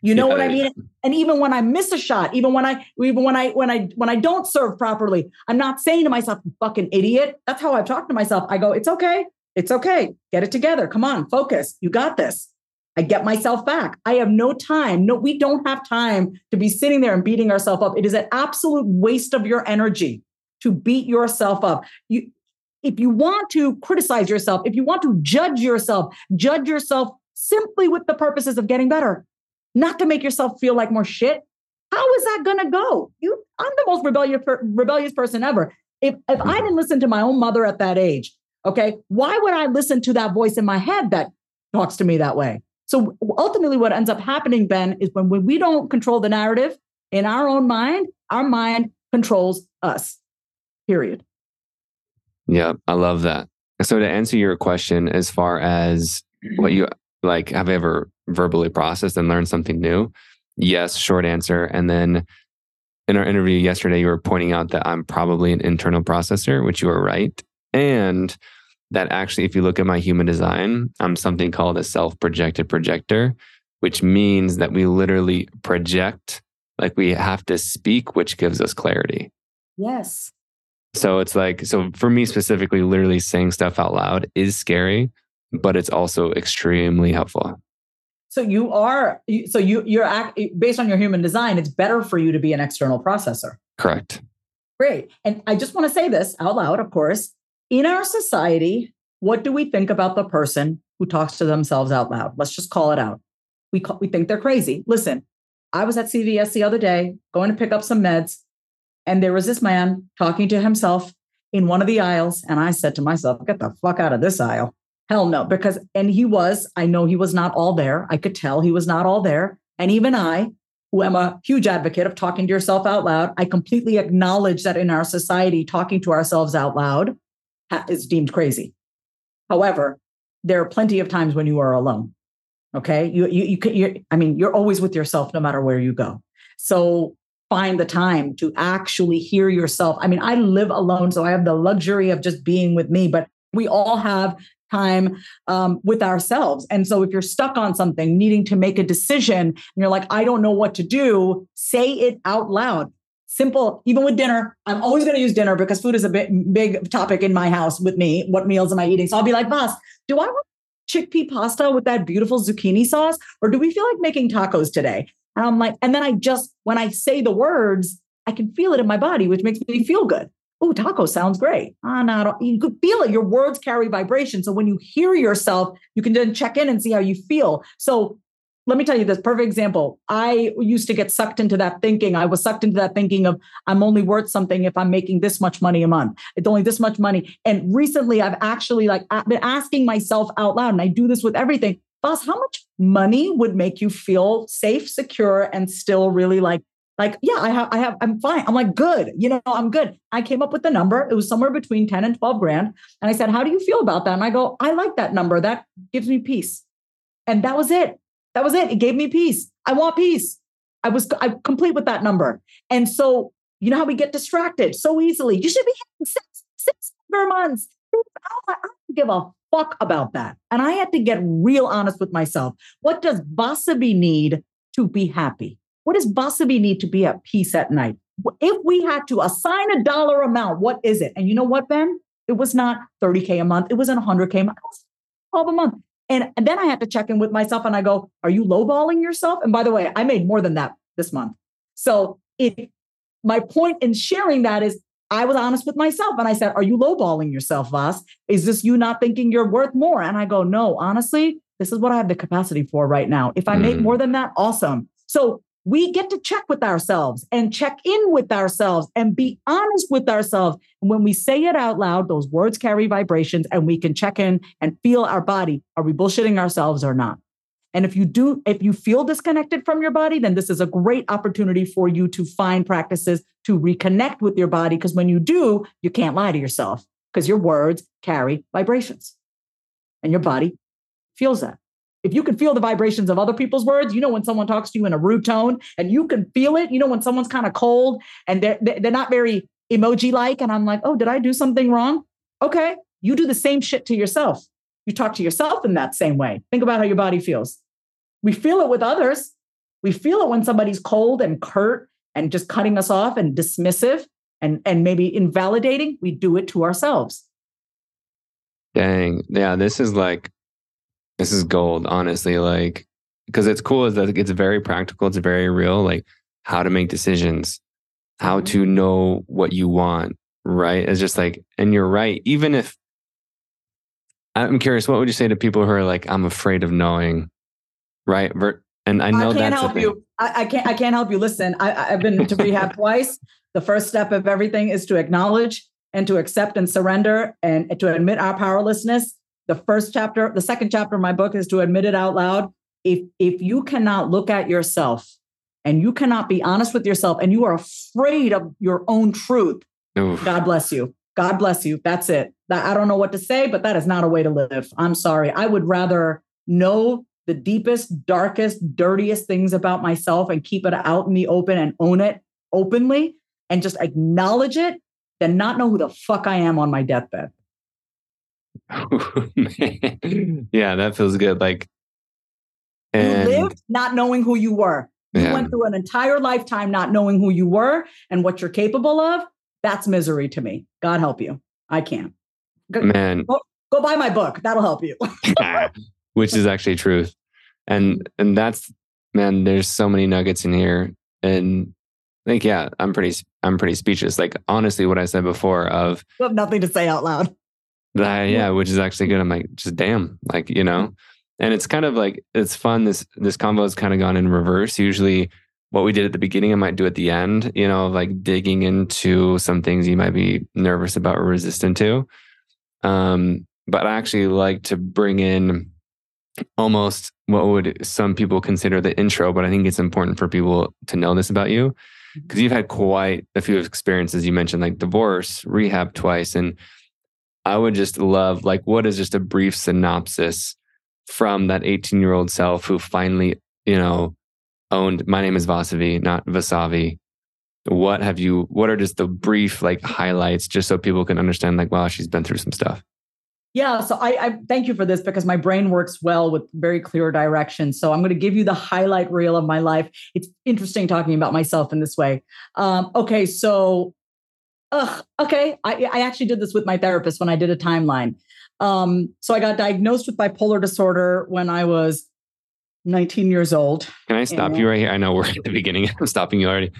S2: You know yeah, what I mean? And even when I miss a shot, even when I even when I when I when I don't serve properly, I'm not saying to myself, fucking idiot. That's how I've talked to myself. I go, it's okay. It's okay. Get it together. Come on, focus. You got this. I get myself back. I have no time. No, we don't have time to be sitting there and beating ourselves up. It is an absolute waste of your energy to beat yourself up. You if you want to criticize yourself, if you want to judge yourself, judge yourself simply with the purposes of getting better not to make yourself feel like more shit. How is that to go? You, I'm the most rebellious, rebellious person ever. If, if I didn't listen to my own mother at that age, okay, why would I listen to that voice in my head that talks to me that way? So ultimately, what ends up happening, Ben, is when, when we don't control the narrative in our own mind, our mind controls us, period.
S1: Yeah, I love that. So to answer your question, as far as what you like, have I ever verbally processed and learned something new? Yes, short answer. And then in our interview yesterday, you were pointing out that I'm probably an internal processor, which you are right. And that actually, if you look at my human design, I'm something called a self projected projector, which means that we literally project like we have to speak, which gives us clarity.
S2: Yes.
S1: So it's like, so for me specifically, literally saying stuff out loud is scary, but it's also extremely helpful.
S2: So you are, so you you're act, based on your human design, it's better for you to be an external processor.
S1: Correct.
S2: Great. And I just want to say this out loud, of course. In our society, what do we think about the person who talks to themselves out loud? Let's just call it out. We call, we think they're crazy. Listen, I was at CVS the other day going to pick up some meds, and there was this man talking to himself in one of the aisles. And I said to myself, get the fuck out of this aisle. Hell no. Because, and he was, I know he was not all there. I could tell he was not all there. And even I, who am a huge advocate of talking to yourself out loud, I completely acknowledge that in our society, talking to ourselves out loud is deemed crazy. However, there are plenty of times when you are alone. Okay, you you you can. You're, I mean, you're always with yourself no matter where you go. So find the time to actually hear yourself. I mean, I live alone, so I have the luxury of just being with me. But we all have time um, with ourselves. And so if you're stuck on something, needing to make a decision, and you're like, I don't know what to do, say it out loud. Simple, even with dinner. I'm always going to use dinner because food is a bit big topic in my house with me. What meals am I eating? So I'll be like, Vas, do I want chickpea pasta with that beautiful zucchini sauce? Or do we feel like making tacos today? And I'm like, and then I just, when I say the words, I can feel it in my body, which makes me feel good. Oh, taco sounds great. Ah, no, you could feel it. Your words carry vibration. So when you hear yourself, you can then check in and see how you feel. So let me tell you this perfect example. I used to get sucked into that thinking. I was sucked into that thinking of I'm only worth something if I'm making this much money a month. It's only this much money. And recently I've actually like been asking myself out loud, and I do this with everything. Vas, how much money would make you feel safe, secure, and still really like like, yeah, I have, I have, I'm fine. I'm like, good. You know, I'm good. I came up with the number. It was somewhere between 10 and 12 grand. And I said, how do you feel about that? And I go, I like that number. That gives me peace. And that was it. That was it. It gave me peace. I want peace. I was I complete with that number. And so, you know how we get distracted so easily. You should be hitting six, six per months. I don't give a fuck about that. And I had to get real honest with myself. What does Vasavi need to be happy? What does Vasavi need to be at peace at night? If we had to assign a dollar amount, what is it? And you know what, Ben? It was not 30K a month. It wasn't 100K a month. 12 a month. And, and then I had to check in with myself and I go, are you lowballing yourself? And by the way, I made more than that this month. So it, my point in sharing that is I was honest with myself and I said, Are you lowballing yourself, Vas? Is this you not thinking you're worth more? And I go, No, honestly, this is what I have the capacity for right now. If I mm. make more than that, awesome. So we get to check with ourselves and check in with ourselves and be honest with ourselves. And when we say it out loud, those words carry vibrations and we can check in and feel our body. Are we bullshitting ourselves or not? And if you do, if you feel disconnected from your body, then this is a great opportunity for you to find practices to reconnect with your body. Because when you do, you can't lie to yourself because your words carry vibrations and your body feels that if you can feel the vibrations of other people's words, you know when someone talks to you in a rude tone and you can feel it, you know when someone's kind of cold and they're they're not very emoji like and I'm like, "Oh, did I do something wrong?" Okay, you do the same shit to yourself. You talk to yourself in that same way. Think about how your body feels. We feel it with others. We feel it when somebody's cold and curt and just cutting us off and dismissive and and maybe invalidating. We do it to ourselves.
S1: Dang. Yeah, this is like this is gold, honestly. Like, because it's cool is that it's very practical, it's very real, like how to make decisions, how mm-hmm. to know what you want, right? It's just like, and you're right. Even if I'm curious, what would you say to people who are like, I'm afraid of knowing, right? And I know
S2: I can't
S1: that's
S2: help you. I, I, can't. I can't help you. Listen, I, I've been to rehab twice. The first step of everything is to acknowledge and to accept and surrender and to admit our powerlessness. The first chapter, the second chapter of my book is to admit it out loud. If if you cannot look at yourself and you cannot be honest with yourself and you are afraid of your own truth, Oof. God bless you. God bless you. That's it. I don't know what to say, but that is not a way to live. I'm sorry. I would rather know the deepest, darkest, dirtiest things about myself and keep it out in the open and own it openly and just acknowledge it than not know who the fuck I am on my deathbed.
S1: yeah, that feels good. Like, and...
S2: you lived not knowing who you were. You yeah. went through an entire lifetime not knowing who you were and what you're capable of. That's misery to me. God help you. I can't.
S1: Go, Man,
S2: go, go buy my book. That'll help you.
S1: Which is actually truth, and and that's man. There's so many nuggets in here, and like yeah, I'm pretty I'm pretty speechless. Like honestly, what I said before of
S2: you have nothing to say out loud.
S1: That, yeah, which is actually good. I'm like, just damn, like you know, and it's kind of like it's fun. This this combo has kind of gone in reverse. Usually, what we did at the beginning, I might do at the end. You know, like digging into some things you might be nervous about or resistant to. Um, but I actually like to bring in almost what would some people consider the intro, but I think it's important for people to know this about you because mm-hmm. you've had quite a few experiences. You mentioned like divorce, rehab twice, and I would just love like what is just a brief synopsis from that 18 year old self who finally, you know, owned my name is Vasavi, not Vasavi. What have you, what are just the brief like highlights just so people can understand like, wow, she's been through some stuff?
S2: Yeah, so I, I, thank you for this because my brain works well with very clear direction. So I'm going to give you the highlight reel of my life. It's interesting talking about myself in this way. Um, okay, so, uh, okay, I, I actually did this with my therapist when I did a timeline. Um, so I got diagnosed with bipolar disorder when I was 19 years old.
S1: Can I stop and, you right here? I know we're at the beginning. I'm stopping you already,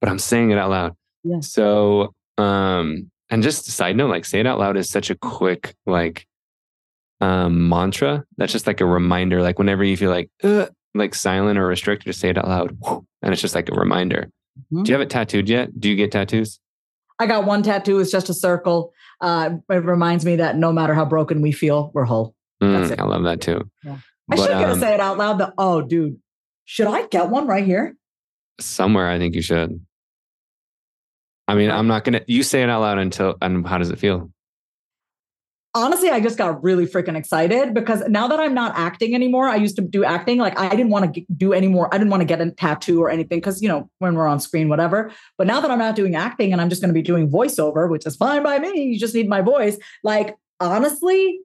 S1: but I'm saying it out loud. Yeah. So, um, and just side note, like say it out loud is such a quick like um mantra. That's just like a reminder. Like whenever you feel like uh, like silent or restricted, just say it out loud, and it's just like a reminder. Mm-hmm. Do you have it tattooed yet? Do you get tattoos?
S2: I got one tattoo. It's just a circle. Uh, it reminds me that no matter how broken we feel, we're whole.
S1: Mm, I love that too. Yeah.
S2: I should um, say it out loud. The oh, dude, should I get one right here?
S1: Somewhere, I think you should. I mean, I'm not gonna. You say it out loud until. And how does it feel?
S2: Honestly, I just got really freaking excited because now that I'm not acting anymore, I used to do acting. Like I didn't want to do any more. I didn't want to get a tattoo or anything because, you know, when we're on screen, whatever. But now that I'm not doing acting and I'm just going to be doing voiceover, which is fine by me, you just need my voice. Like, honestly,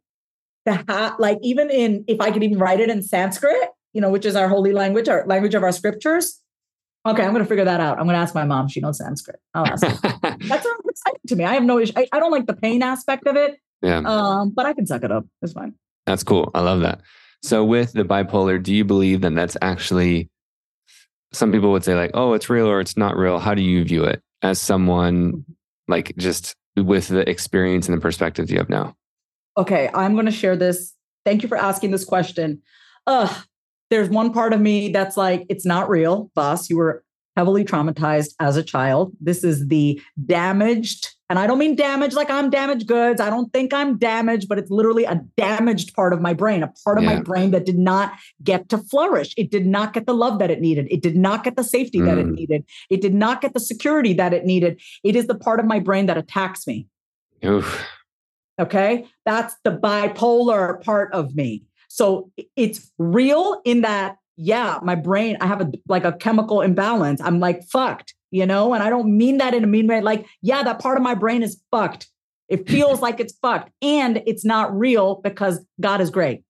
S2: the ha- like even in, if I could even write it in Sanskrit, you know, which is our holy language, our language of our scriptures. Okay, I'm going to figure that out. I'm going to ask my mom. She knows Sanskrit. I'll ask her. That's exciting to me. I have no issue. I, I don't like the pain aspect of it
S1: yeah.
S2: Um, but I can suck it up. It's fine.
S1: That's cool. I love that. So with the bipolar, do you believe that that's actually some people would say like, oh, it's real or it's not real. How do you view it as someone mm-hmm. like just with the experience and the perspective you have now?
S2: Okay, I'm going to share this. Thank you for asking this question. Uh, there's one part of me that's like, it's not real, Vas. You were heavily traumatized as a child. This is the damaged and I don't mean damage like I'm damaged goods. I don't think I'm damaged, but it's literally a damaged part of my brain, a part of yeah. my brain that did not get to flourish. It did not get the love that it needed. It did not get the safety mm. that it mm. needed. It did not get the security that it needed. It is the part of my brain that attacks me.
S1: Oof.
S2: Okay. That's the bipolar part of me. So it's real in that, yeah, my brain, I have a like a chemical imbalance. I'm like fucked you know? And I don't mean that in a mean way. Like, yeah, that part of my brain is fucked. It feels like it's fucked and it's not real because God is great.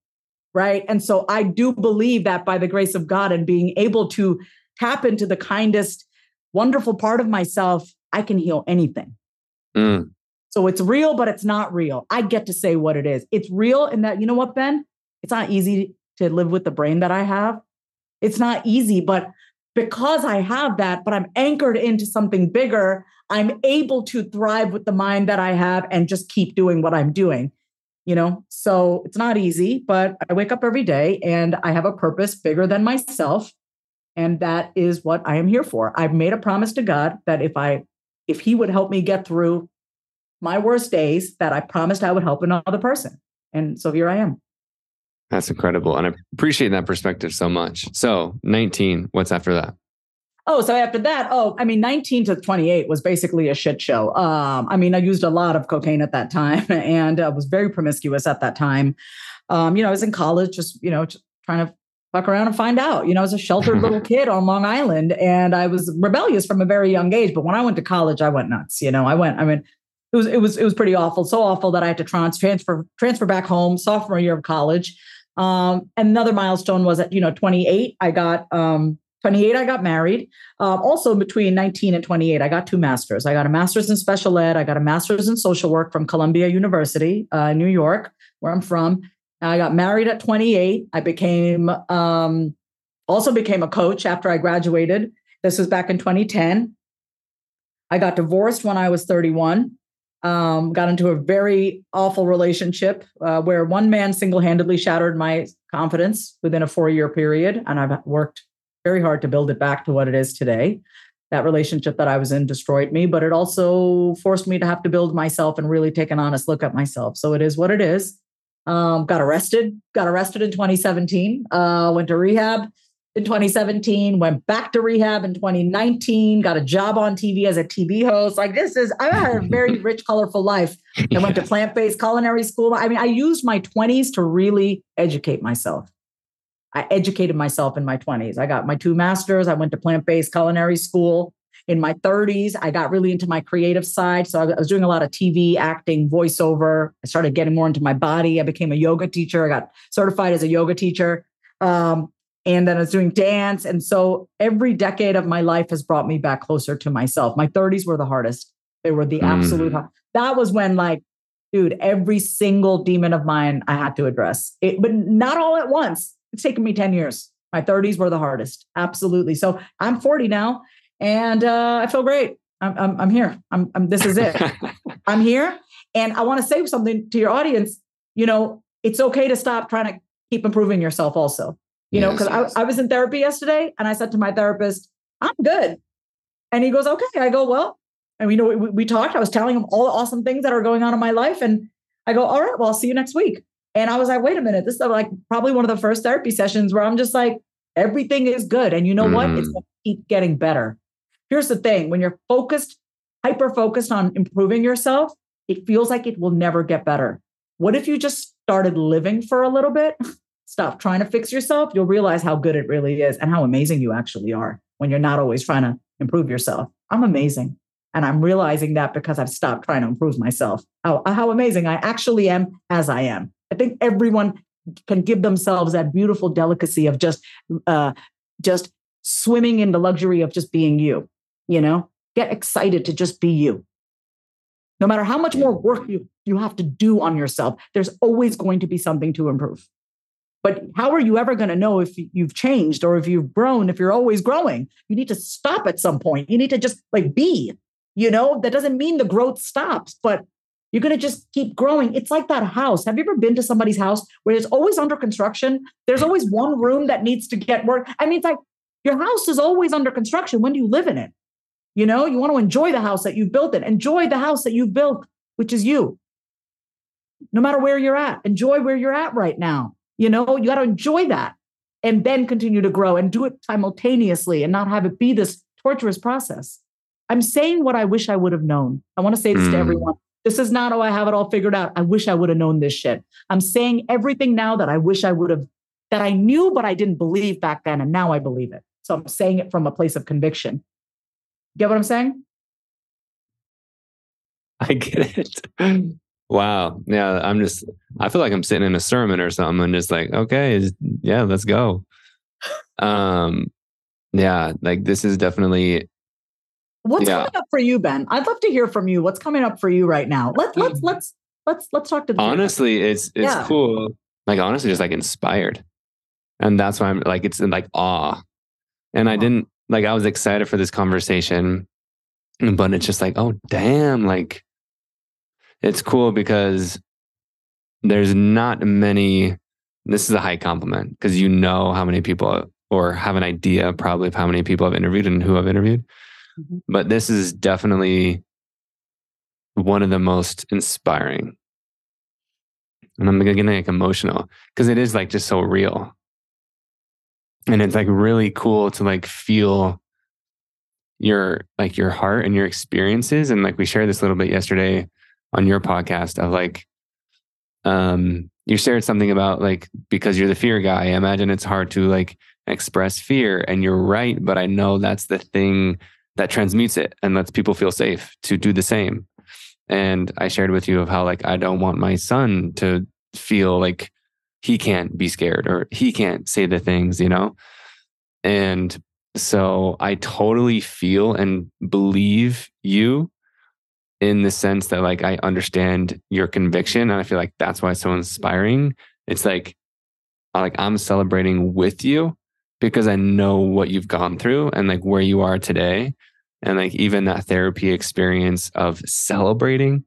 S2: Right. And so I do believe that by the grace of God and being able to tap into the kindest, wonderful part of myself, I can heal anything. Mm. So it's real, but it's not real. I get to say what it is. It's real in that, you know what, Ben? It's not easy to live with the brain that I have. It's not easy, but because I have that, but I'm anchored into something bigger, I'm able to thrive with the mind that I have and just keep doing what I'm doing. You know, so it's not easy, but I wake up every day and I have a purpose bigger than myself. And that is what I am here for. I've made a promise to God that if I if he would help me get through my worst days, that I promised I would help another person. And so here I am.
S1: That's incredible. And I appreciate that perspective so much. So 19, what's after that?
S2: Oh, so after that, oh, I mean, 19 to 28 was basically a shit show. Um, I mean, I used a lot of cocaine at that time and uh, was very promiscuous at that time. Um, you know, I was in college, just, you know, just trying to fuck around and find out. You know, I was a sheltered little kid on Long Island and I was rebellious from a very young age. But when I went to college, I went nuts. You know, I went, I mean, it was, it was, it was pretty awful. So awful that I had to trans- transfer, transfer back home sophomore year of college. Um, another milestone was at, you know, 28, I got, um, 28, I got married. Uh, also, between 19 and 28, I got two masters. I got a master's in special ed. I got a master's in social work from Columbia University, uh, New York, where I'm from. I got married at 28. I became um, also became a coach after I graduated. This was back in 2010. I got divorced when I was 31. Um, got into a very awful relationship uh, where one man single handedly shattered my confidence within a four year period. And I've worked very hard to build it back to what it is today. That relationship that I was in destroyed me, but it also forced me to have to build myself and really take an honest look at myself. So it is what it is. Um, got arrested, got arrested in 2017, uh, went to rehab in 2017, went back to rehab in 2019, got a job on TV as a TV host. Like this is, I had a very rich, colorful life. I went to plant based culinary school. I mean, I used my 20s to really educate myself. I educated myself in my 20s. I got my two masters. I went to plant based culinary school. In my 30s, I got really into my creative side. So I was doing a lot of TV, acting, voiceover. I started getting more into my body. I became a yoga teacher. I got certified as a yoga teacher. Um, and then I was doing dance. And so every decade of my life has brought me back closer to myself. My 30s were the hardest. They were the mm. absolute That was when, like, dude, every single demon of mine I had to address it, but not all at once it's taken me 10 years. My 30s were the hardest. Absolutely. So I'm 40 now and uh, I feel great. I'm, I'm, I'm here. I'm, I'm, this is it. I'm here. And I want to say something to your audience. You know, it's okay to stop trying to keep improving yourself also. You yes, know, because yes. I, I was in therapy yesterday and I said to my therapist, I'm good. And he goes, okay. I go, well, and you know, we, we talked. I was telling him all the awesome things that are going on in my life. And I go, all right, well, I'll see you next week. And I was like, wait a minute, this is like probably one of the first therapy sessions where I'm just like, everything is good. And you know mm. what? It's mm. going to keep getting better. Here's the thing when you're focused, hyper focused on improving yourself, it feels like it will never get better. What if you just started living for a little bit? Stop trying to fix yourself. You'll realize how good it really is and how amazing you actually are when you're not always trying to improve yourself. I'm amazing. And I'm realizing that because I've stopped trying to improve myself. How, how amazing I actually am as I am. I think everyone can give themselves that beautiful delicacy of just uh, just swimming in the luxury of just being you. You know, get excited to just be you. No matter how much more work you, you have to do on yourself, there's always going to be something to improve. But how are you ever going to know if you've changed or if you've grown, if you're always growing? You need to stop at some point. You need to just like be, you know, that doesn't mean the growth stops, but you're going to just keep growing. It's like that house. Have you ever been to somebody's house where it's always under construction? There's always one room that needs to get work. I mean, it's like your house is always under construction. When do you live in it? You know, you want to enjoy the house that you've built it. Enjoy the house that you've built, which is you. No matter where you're at, enjoy where you're at right now. You know, you got to enjoy that and then continue to grow and do it simultaneously and not have it be this torturous process. I'm saying what I wish I would have known. I want to say this mm. to everyone. This is not, oh, I have it all figured out. I wish I would have known this shit. I'm saying everything now that I wish I would have, that I knew, but I didn't believe back then. And now I believe it. So I'm saying it from a place of conviction. Get what I'm saying?
S1: I get it. Wow. Yeah. I'm just, I feel like I'm sitting in a sermon or something and just like, okay, yeah, let's go. Um, yeah, like this is definitely
S2: What's yeah. coming up for you, Ben? I'd love to hear from you. What's coming up for you right now? Let's let's let's let's let's talk to.
S1: The honestly, it's it's yeah. cool. Like honestly, just like inspired, and that's why I'm like it's in like awe, and I didn't like I was excited for this conversation, but it's just like oh damn, like it's cool because there's not many. This is a high compliment because you know how many people or have an idea probably of how many people I've interviewed and who I've interviewed. Mm-hmm. But this is definitely one of the most inspiring. And I'm getting like emotional because it is like just so real. And it's like really cool to like feel your like your heart and your experiences. And like we shared this a little bit yesterday on your podcast of like um you shared something about like because you're the fear guy. I imagine it's hard to like express fear. And you're right, but I know that's the thing that transmutes it and lets people feel safe to do the same. And I shared with you of how like I don't want my son to feel like he can't be scared or he can't say the things, you know? And so I totally feel and believe you in the sense that like I understand your conviction and I feel like that's why it's so inspiring. It's like uh, like I'm celebrating with you because I know what you've gone through and like where you are today. And like even that therapy experience of celebrating,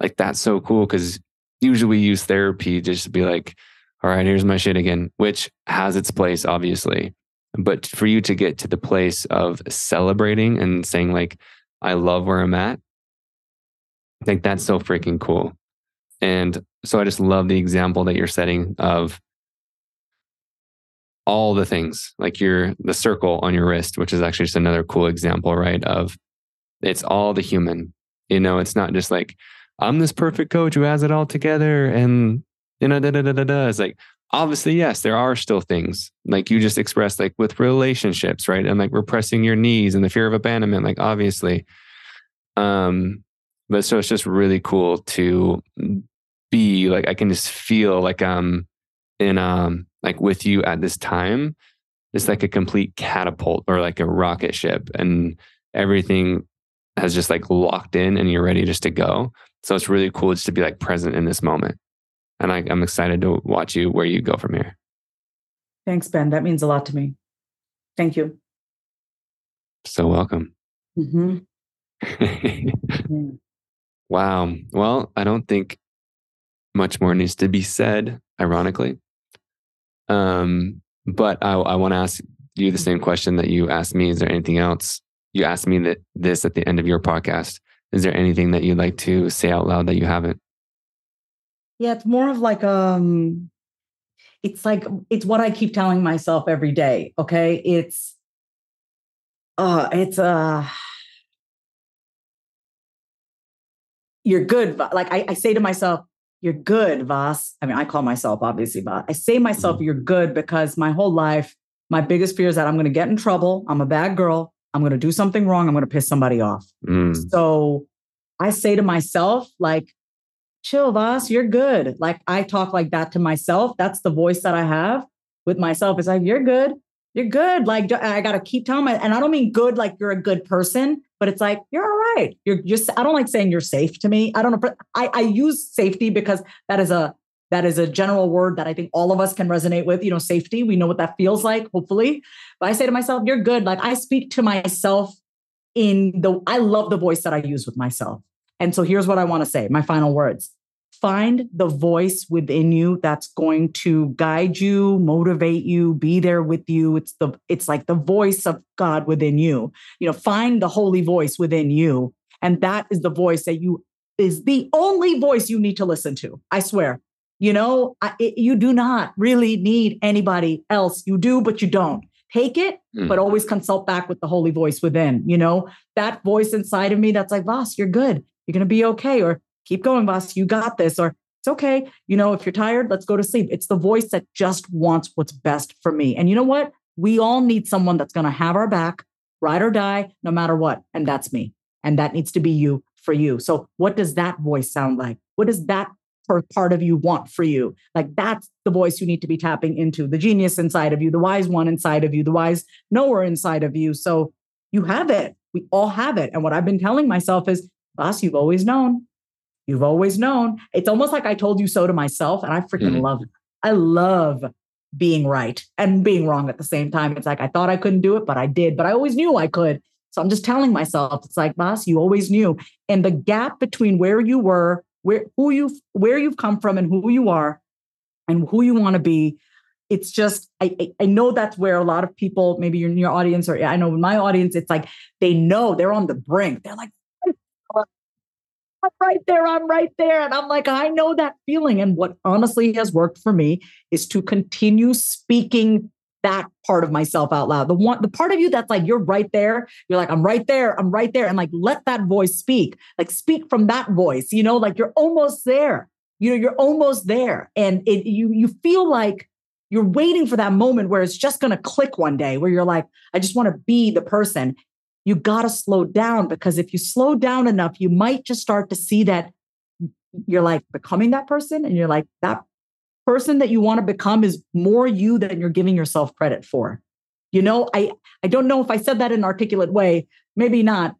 S1: like that's so cool because usually we use therapy just to be like, all right, here's my shit again, which has its place, obviously. But for you to get to the place of celebrating and saying, like, I love where I'm at, I think that's so freaking cool. And so I just love the example that you're setting of all the things like your the circle on your wrist which is actually just another cool example right of it's all the human. You know it's not just like i'm this perfect coach who has it all together and you know da da da da da. It's like obviously yes there are still things. Like you just expressed like with relationships right? And like repressing your knees and the fear of abandonment like obviously. Um but so it's just really cool to be like i can just feel like i'm in um like with you at this time. It's like a complete catapult or like a rocket ship and everything has just like locked in and you're ready just to go. So it's really cool just to be like present in this moment. And I, i'm excited to watch you where you go from here.
S2: Thanks ben. That means a lot to me. Thank you.
S1: So welcome. Mm-hmm. wow well i don't think much more needs to be said ironically um, but I, I want to ask you the same question that you asked me. Is there anything else? You asked me that this at the end of your podcast. Is there anything that you'd like to say out loud that you haven't?
S2: Yeah, it's more of like um it's like it's what I keep telling myself every day. Okay. It's uh it's uh you're good. Like I, I say to myself, you're good, Vas. I mean, I call myself obviously Vas. I say myself, mm-hmm. you're good because my whole life, my biggest fear is that I'm going to get in trouble. I'm a bad girl. I'm going to do something wrong. I'm going to piss somebody off. Mm. So I say to myself, like, chill, Vas, you're good. Like I talk like that to myself. That's the voice that I have with myself. It's like, you're good. You're good. Like I got to keep telling my, and I don't mean good like you're a good person but it's like you're all right. You're just I don't like saying you're safe to me. I don't know. I, I use safety because that is a that is a general word that I think all of us can resonate with. You know, safety. We know what that feels like, hopefully. But I say to myself, you're good. Like I speak to myself in the I love the voice that I use with myself. And so here's what I want to say, my final words find the voice within you that's going to guide you motivate you be there with you. It's the it's like the voice of god within you. You know find the holy voice within you. And that is the voice that you is the only voice you need to listen to i swear. You know I, it, you do not really need anybody else. You do but you don't. Take it mm. but always consult back with the holy voice within you know? That voice inside of me that's like Vas you're good. You're going to be okay or keep going, Vas, you got this. Or it's okay. You know, if you're tired, let's go to sleep. It's the voice that just wants what's best for me. And you know what? We all need someone that's going to have our back, ride or die, no matter what. And that's me. And that needs to be you for you. So, what does that voice sound like? What does that part of you want for you? Like, that's the voice you need to be tapping into the genius inside of you, the wise one inside of you, the wise knower inside of you. So, you have it. We all have it. And what I've been telling myself is, Vas, you've always known. You've always known. It's almost like I told you so to myself, and I freaking mm-hmm. love it. I love being right and being wrong at the same time. It's like I thought I couldn't do it, but I did. But I always knew I could. So I'm just telling myself, it's like, Vas, you always knew. And the gap between where you were, where who you where you've come from and who you are and who you want to be, it's just I I know that's where a lot of people, maybe you're in your audience, or I know in my audience, it's like they know they're on the brink. They're like, I'm right there, I'm right there. And I'm like, I know that feeling. And what honestly has worked for me is to continue speaking that part of myself out loud. The one, the part of you that's like, you're right there. You're like, I'm right there. I'm right there. And like, let that voice speak. Like, speak from that voice, you know, like you're almost there. You know, you're almost there. And it, you, you feel like you're waiting for that moment where it's just going to click one day where you're like, I just want to be the person. You got to slow down because if you slow down enough, you might just start to see that you're like becoming that person and you're like, that person that you want to become is more you than you're giving yourself credit for. You know, I I don't know if I said that in an articulate way, maybe not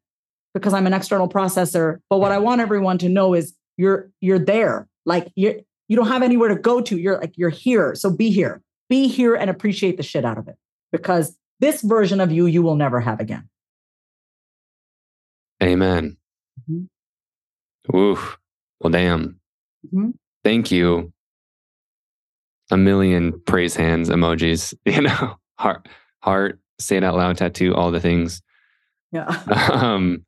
S2: because I'm an external processor, but what I want everyone to know is you're you're there. Like you're, you don't have anywhere to go to. You're like you're here. So be here. Be here and appreciate the shit out of it because this version of you you will never have again.
S1: Amen. Mm-hmm. Oof. Well, damn. Mm-hmm. Thank you a million praise hands emojis, you know, heart, heart, say it out loud tattoo, all the things.
S2: Yeah.
S1: Um,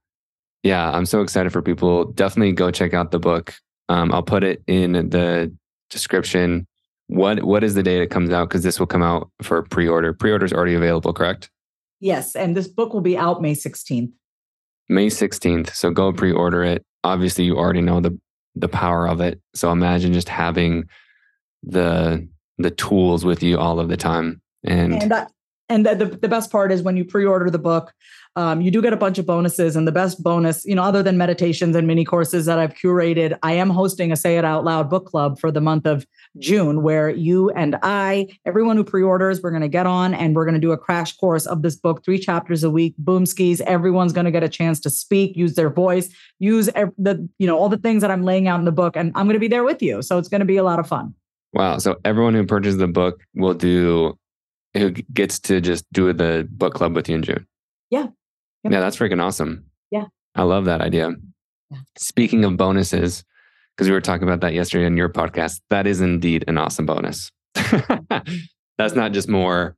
S1: yeah, I'm so excited for people. Definitely go check out the book. Um, I'll put it in the description. What what is the date it comes out? Because this will come out for pre-order. Pre-order is already available, correct?
S2: Yes, and this book will be out May 16th.
S1: May 16th. So go pre-order it. Obviously, you already know the the power of it. So imagine just having the the tools with you all of the time. And
S2: and, that, and the, the best part is when you pre-order the book, um, you do get a bunch of bonuses. And the best bonus, you know, other than meditations and mini courses that I've curated, I am hosting a Say It Out Loud book club for the month of June, where you and I, everyone who pre-orders, we're going to get on and we're going to do a crash course of this book, three chapters a week, boom skis. Everyone's going to get a chance to speak, use their voice, use the, you know, all the things that I'm laying out in the book, and I'm going to be there with you. So it's going to be a lot of fun.
S1: Wow. So everyone who purchases the book will do, who gets to just do the book club with you in June.
S2: Yeah.
S1: Yep. Yeah, that's freaking awesome.
S2: Yeah.
S1: I love that idea. Yeah. Speaking of bonuses, because we were talking about that yesterday in your podcast, that is indeed an awesome bonus. that's not just more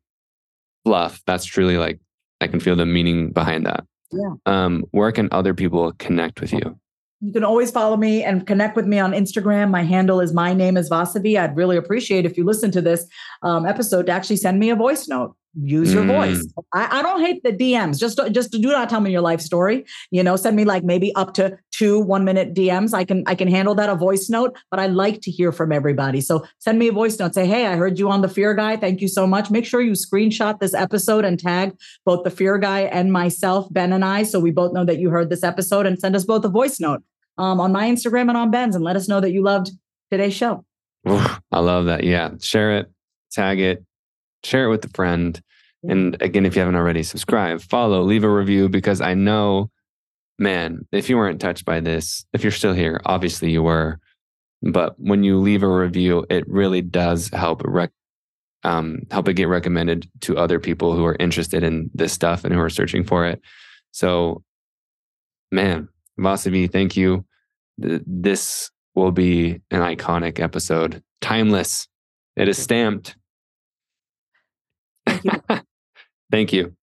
S1: fluff. That's truly like, I can feel the meaning behind that.
S2: Yeah.
S1: Um, where can other people connect with you?
S2: You can always follow me and connect with me on Instagram. My handle is my name is Vasavi. I'd really appreciate if you listen to this um, episode to actually send me a voice note use your mm. voice. I, I, don't hate the DMs. Just just do not tell me your life story. You know, send me like maybe up to two one minute DMs. I can I can handle that a voice note, but I like to hear from everybody. So send me a voice note. Say, hey, I heard you on the Fear Guy. Thank you so much. Make sure you screenshot this episode and tag both the Fear Guy and myself, Ben and I, so we both know that you heard this episode, and send us both a voice note um, on my Instagram and on Ben's, and let us know that you loved today's show.
S1: I love that. Yeah, share it, tag it, share it with a friend. And again, if you haven't already, subscribe, follow, leave a review because I know, man, if you weren't touched by this, if you're still here, obviously you were. But when you leave a review, it really does help rec- um, help it get recommended to other people who are interested in this stuff and who are searching for it. So, man, Vasavi, thank you. This will be an iconic episode, timeless. It is stamped.
S2: Thank you.
S1: Thank you.